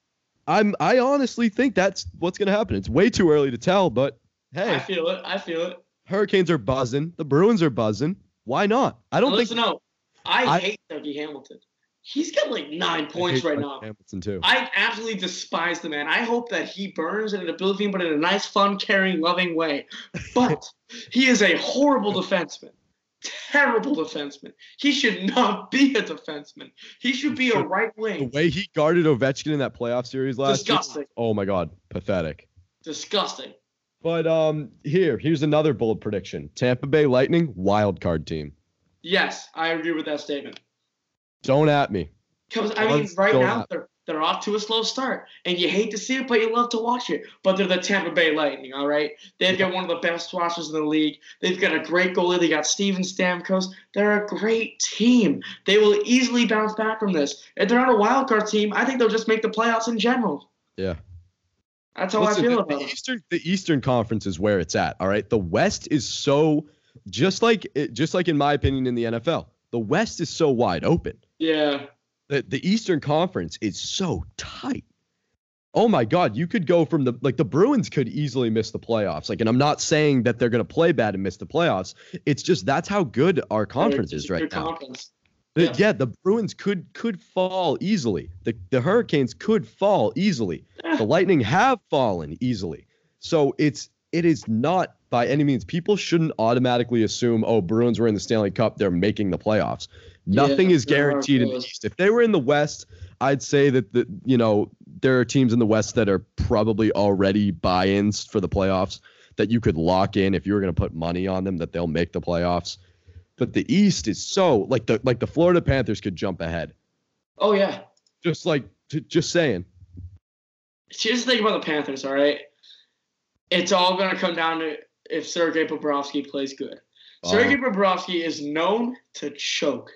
I'm I honestly think that's what's gonna happen. It's way too early to tell, but hey, I feel it. I feel it. Hurricanes are buzzing. The Bruins are buzzing. Why not? I don't Listen think up. I, I- hate Dougie Hamilton. He's got like nine points right Mike now. Hamilton too. I absolutely despise the man. I hope that he burns in an ability, but in a nice, fun, caring, loving way. But he is a horrible defenseman. Terrible defenseman. He should not be a defenseman. He should be a right wing. the way he guarded Ovechkin in that playoff series last Disgusting. year. Oh my god, pathetic. Disgusting. But um here, here's another bold prediction. Tampa Bay Lightning wild card team. Yes, I agree with that statement. Don't at me. Because I mean, right now they're they're off to a slow start, and you hate to see it, but you love to watch it. But they're the Tampa Bay Lightning, all right. They've got one of the best watchers in the league. They've got a great goalie. They got Steven Stamkos. They're a great team. They will easily bounce back from this. If they're not a wild card team, I think they'll just make the playoffs in general. Yeah. That's how Listen, I feel the, about the. Eastern the Eastern Conference is where it's at. All right. The West is so just like just like in my opinion in the NFL. The West is so wide open. Yeah. The the Eastern Conference is so tight. Oh my God, you could go from the like the Bruins could easily miss the playoffs. Like, and I'm not saying that they're gonna play bad and miss the playoffs. It's just that's how good our conference is right now. conference. Yeah. yeah. the Bruins could could fall easily. The the Hurricanes could fall easily. The Lightning have fallen easily. So it's it is not by any means. People shouldn't automatically assume, oh, Bruins were in the Stanley Cup, they're making the playoffs. Nothing Yeah, is guaranteed in the. East. If they were in the West, I'd say that the you know there are teams in the West that are probably already buy-ins for the playoffs that you could lock in if you were going to put money on them that they'll make the playoffs. But the East is so like the like the Florida Panthers could jump ahead. Oh yeah. Just like just saying. Here's the thing about the Panthers, all right? It's all going to come down to if Sergei Bobrovsky plays good. Sergei Uh, Bobrovsky is known to choke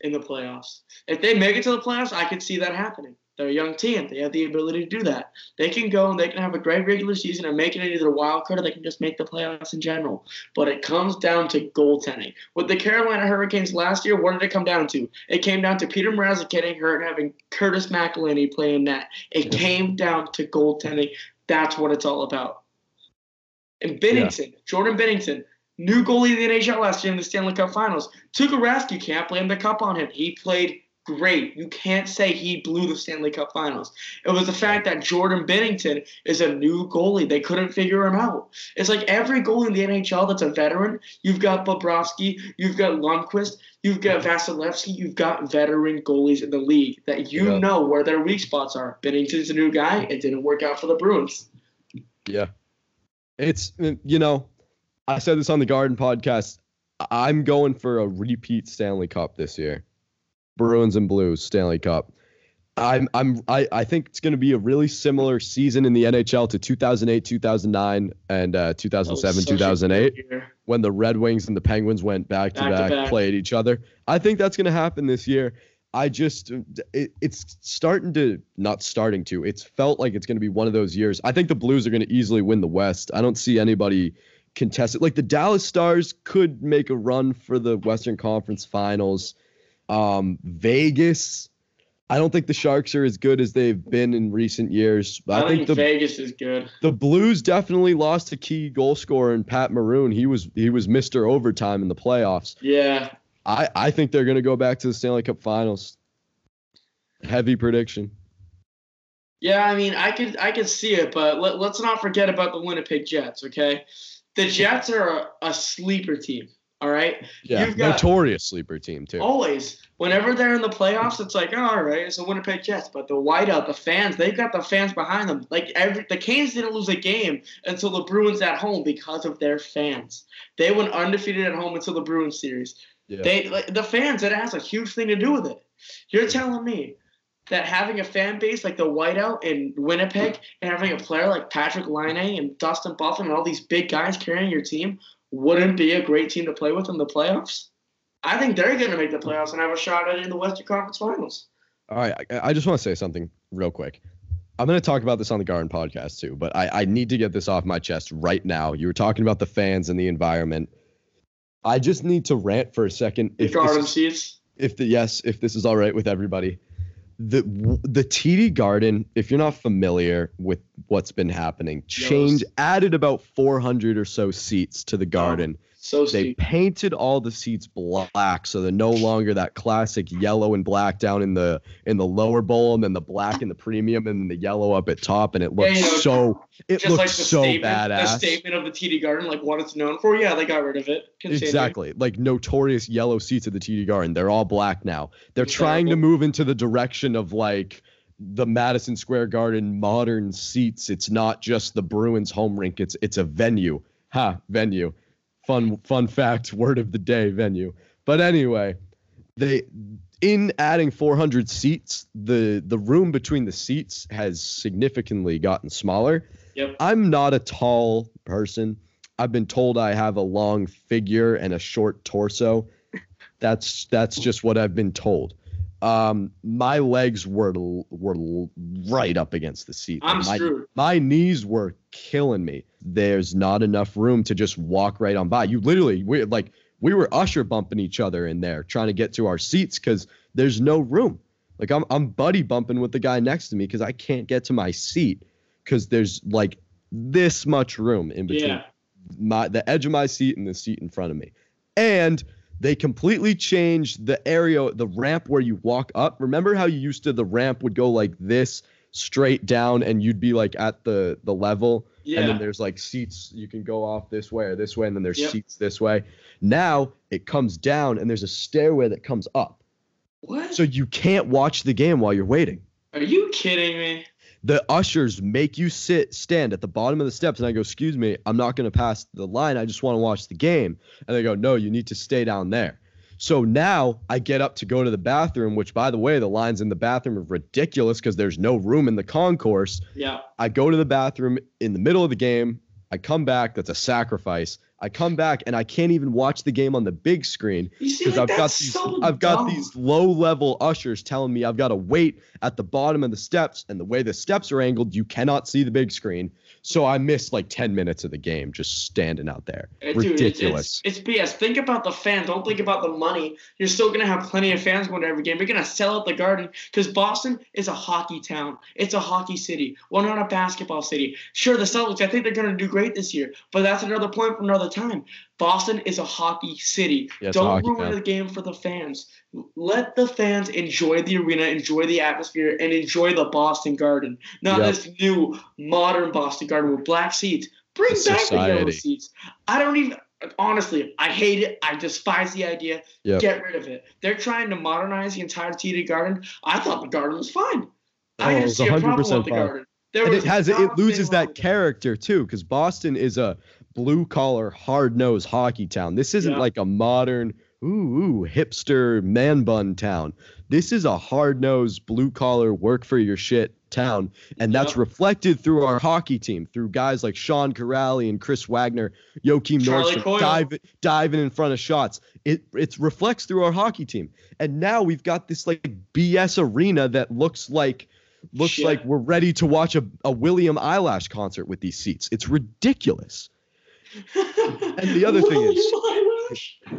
in the playoffs. If they make it to the playoffs, I could see that happening. They're a young team. They have the ability to do that. They can go and they can have a great regular season and make it into a wild card, or they can just make the playoffs in general. But it comes down to goaltending. With the Carolina Hurricanes last year, what did it come down to? It came down to Peter Mrazek getting hurt and having Curtis McElhinney playing net. It Yeah. came down to goaltending. That's what it's all about. And Binnington, Jordan Binnington, new goalie of the NHL last year in the Stanley Cup Finals. Tuukka Rask, you can't blame the cup on him. He played great. You can't say he blew the Stanley Cup Finals. It was the fact that Jordan Binnington is a new goalie. They couldn't figure him out. It's like every goalie in the NHL that's a veteran. You've got Bobrovsky, you've got Lundqvist, you've got Vasilevskiy, you've got veteran goalies in the league that you Yeah. know where their weak spots are. Binnington's a new guy. It didn't work out for the Bruins. Yeah. It's, you know, I said this on the Garden podcast. I'm going for a repeat Stanley Cup this year. Bruins and Blues Stanley Cup. I'm I'm I, I think it's going to be a really similar season in the NHL to 2008, 2009 and uh, 2007, 2008 when the Red Wings and the Penguins went back to Back to back, back. played each other. I think that's going to happen this year. I just, it, it's starting to, not starting to, it's felt like it's going to be one of those years. I think the Blues are going to easily win the West. I don't see anybody contest it. Like the Dallas Stars could make a run for the Western Conference Finals. Um, Vegas, I don't think the Sharks are as good as they've been in recent years. I, I, think, think the Vegas is good. the Blues definitely lost a key goal scorer in Pat Maroon. He was he was Mr. Overtime in the playoffs. Yeah. I, I think they're gonna go back to the Stanley Cup Finals. Heavy prediction. Yeah, I mean, I could I could see it, but let, let's not forget about the Winnipeg Jets. Okay, the Jets are a, a sleeper team. All right, Yeah, You've got- notorious sleeper team too. always whenever they're in the playoffs, it's like, oh, all right, it's the Winnipeg Jets. But the whiteout, the fans, they've got the fans behind them. Like every the Canes didn't lose a game until the Bruins at home because of their fans. They went undefeated at home until the Bruins series. Yeah. They like, the fans. It has a huge thing to do with it. You're telling me that having a fan base like the Whiteout in Winnipeg and having a player like Patrik Laine and Dustin Byfuglien and all these big guys carrying your team wouldn't be a great team to play with in the playoffs? I think they're going to make the playoffs and have a shot at it in the Western Conference Finals. All right, I, I just want to say something real quick. I'm going to talk about this on the Garden podcast too, but I, I need to get this off my chest right now. You were talking about the fans and the environment. I just need to rant for a second. If this Garden seats. if the yes, if this is all right with everybody, the the TD Garden, if you're not familiar with what's been happening, changed added about 400 or so seats to the garden. So They painted all the seats black, so they're no longer that classic yellow and black down in the in the lower bowl, and then the black in the premium, and then the yellow up at top, and it looks you know, so it looks like so statement, the badass. statement of the TD Garden, like what it's known for. Yeah, they got rid of it. Continue. Exactly. Like notorious yellow seats at the TD Garden. They're all black now. They're trying to move into the direction of like the Madison Square Garden modern seats. It's not just the Bruins home rink. It's it's a venue. Ha, venue. Fun fun fact, word of the day, venue. But anyway, they in adding 400 seats, the the room between the seats has significantly gotten smaller. Yep. I'm not a tall person. I've been told I have a long figure and a short torso. That's that's just what I've been told. Um, my legs were were right up against the seat. I'm my, screwed. my knees were killing me. There's not enough room to just walk right on by. You literally we like we were usher bumping each other in there trying to get to our seats because there's no room. Like I'm I'm buddy bumping with the guy next to me because I can't get to my seat because there's like this much room in between Yeah. my the edge of my seat and the seat in front of me. And they completely changed the area, the ramp where you walk up. Remember how you used to the ramp would go like this straight down and you'd be like at the the level Yeah. and then there's like seats you can go off this way or this way and then there's Yep. seats this way now it comes down and there's a stairway that comes up what? so you can't watch the game while you're waiting Are you kidding me? The ushers make you sit stand at the bottom of the steps and i go excuse me i'm not going to pass the line i just want to watch the game and they go no you need to stay down there so now i get up to go to the bathroom which by the way the lines in the bathroom are ridiculous because there's no room in the concourse Yeah. I go to the bathroom in the middle of the game. I come back. That's a sacrifice. I come back and I can't even watch the game on the big screen because like, I've got these so I've got dumb. these low level ushers telling me I've got to wait at the bottom of the steps and the way the steps are angled, you cannot see the big screen. So I missed like 10 minutes of the game just standing out there. Dude, Ridiculous. It's, it's, BS. Think about the fans. Don't think about the money. You're still gonna have plenty of fans going to every game. You're gonna sell out the Garden because Boston is a hockey town. It's a hockey city. Well, not a basketball city. Sure, the Celtics. I think they're gonna do great this year, but that's another point for another time. Boston is a hockey city. Yeah, Don't hockey ruin town. the game for the fans. Let the fans enjoy the arena, enjoy the atmosphere, and enjoy the Boston Garden. Not Yep. this new modern Boston Garden with black seats. Bring The back the yellow seats. I don't even honestly, I hate it. I despise the idea. Yep. Get rid of it. They're trying to modernize the entire TD Garden. I thought the garden was fine. Oh, I didn't see a problem 100% with the fine. garden. There and it has it loses that character too because boston is a blue collar hard nosed hockey town this isn't Yeah. like a modern ooh, ooh hipster man bun town this is a hard nosed blue collar work for your shit town and that's Yep. reflected through our hockey team through guys like sean Kuraly and chris wagner Joakim Nordstrom diving, diving in front of shots it it reflects through our hockey team and now we've got this like bs arena that looks like looks Shit. like we're ready to watch a, a William Eyelash concert with these seats. It's ridiculous. and the other thing is,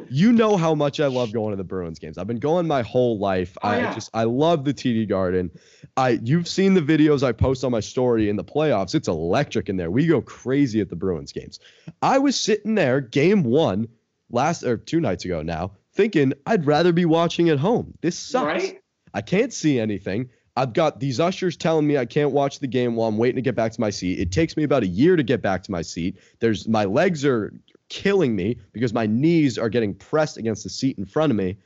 You know how much I love going to the Bruins games. I've been going my whole life. Oh, I yeah. just I love the TD Garden. I you've seen the videos I post on my story in the playoffs. It's electric in there. We go crazy at the Bruins games. I was sitting there game 1 last or two nights ago now thinking I'd rather be watching at home. This sucks. right? I can't see anything. I've got these ushers telling me I can't watch the game while I'm waiting to get back to my seat. It takes me about a year to get back to my seat. There's my legs are killing me because my knees are getting pressed against the seat in front of me,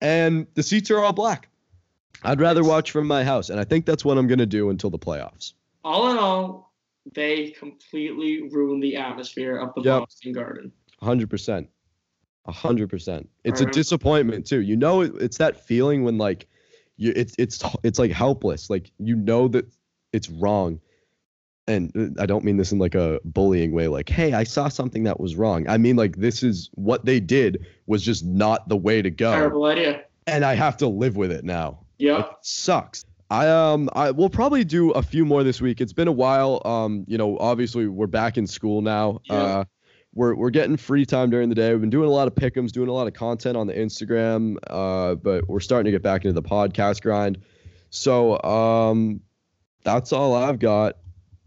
and the seats are all black. I'd rather watch from my house, and I think that's what I'm gonna do until the playoffs. All in all, they completely ruined the atmosphere of the Yep. Boston Garden. hundred percent, hundred percent. It's a disappointment too. You know, it- it's that feeling when like you, it's it's it's like helpless. Like you know that it's wrong, and uh, I don't mean this in like a bullying way. Like, hey, I saw something that was wrong. I mean like this is what they did was just not the way to go, Terrible idea. and I have to live with it now. Yeah. It sucks. I um I will probably do a few more this week. It's been a while. Um, you know, obviously we're back in school now. Yeah. Uh we're we're getting free time during the day. We've been doing a lot of pick'ems, doing a lot of content on the Instagram. Uh, but we're starting to get back into the podcast grind. So um that's all I've got.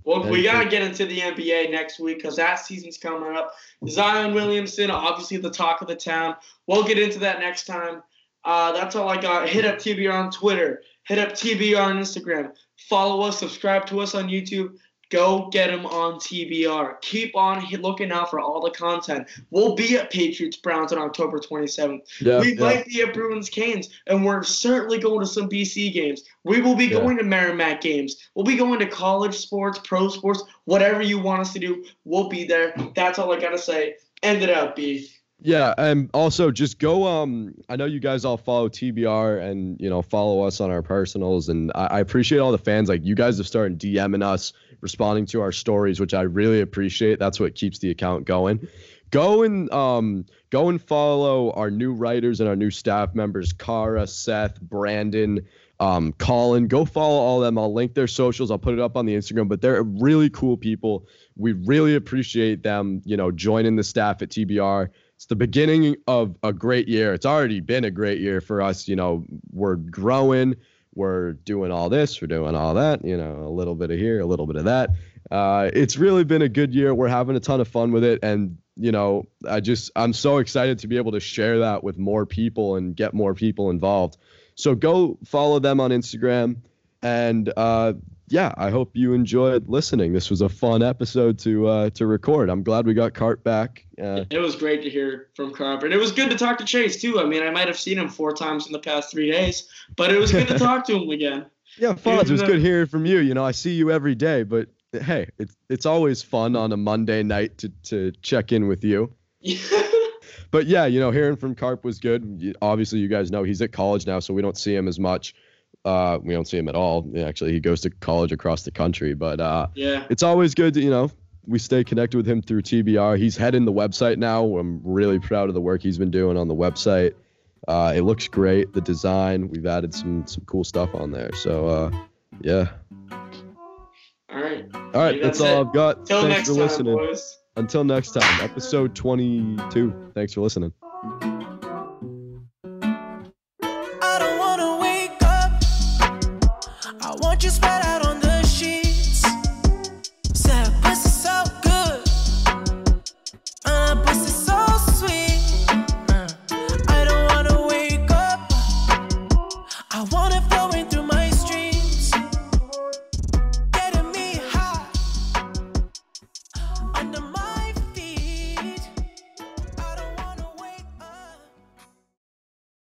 Well, we gotta get into the NBA next week because that season's coming up. Zion Williamson, obviously the talk of the town. We'll get into that next time. Uh, that's all I got. Hit up TBR on Twitter. Hit up TBR on Instagram. Follow us. Subscribe to us on YouTube. Go get them on TBR. Keep on looking out for all the content. We'll be at Patriots Browns on October 27th. Yeah, we yeah. might be at Bruins Canes, and we're certainly going to some BC games. We will be Yeah. going to Merrimack games. We'll be going to college sports, pro sports, whatever you want us to do. We'll be there. That's all I gotta say. End it out, B. Yeah, and also just go. Um, I know you guys all follow TBR and you know follow us on our personals, and I, I appreciate all the fans. Like you guys have started DMing us, responding to our stories, which I really appreciate. That's what keeps the account going. Go and um, go and follow our new writers and our new staff members: Kara, Seth, Brandon, um, Colin. Go follow all of them. I'll link their socials. I'll put it up on the Instagram. But they're really cool people. We really appreciate them. You know, joining the staff at TBR it's the beginning of a great year. It's already been a great year for us. You know, we're growing, we're doing all this, we're doing all that, you know, a little bit of here, a little bit of that. Uh, it's really been a good year. We're having a ton of fun with it. And, you know, I just, I'm so excited to be able to share that with more people and get more people involved. So go follow them on Instagram. And uh, yeah, I hope you enjoyed listening. This was a fun episode to uh, to record. I'm glad we got Carp back. Uh, It was great to hear from Carper, and it was good to talk to Chase too. I mean, I might have seen him four times in the past three days, but it was good to talk to him again. yeah, Fonz, it was though- good hearing from you. You know, I see you every day, but hey, it's it's always fun on a Monday night to to check in with you. But yeah, you know, hearing from Carp was good. Obviously, you guys know he's at college now, so we don't see him as much. Uh, we don't see him at all. Actually, he goes to college across the country, but uh, yeah. it's always good to you know we stay connected with him through TBR. He's heading the website now. I'm really proud of the work he's been doing on the website. Uh, it looks great. The design we've added some some cool stuff on there. So uh, yeah. All right. All right, that's, that's all it. I've got. Till Thanks next for time, listening. boys. Until next time, episode 22. Thanks for listening.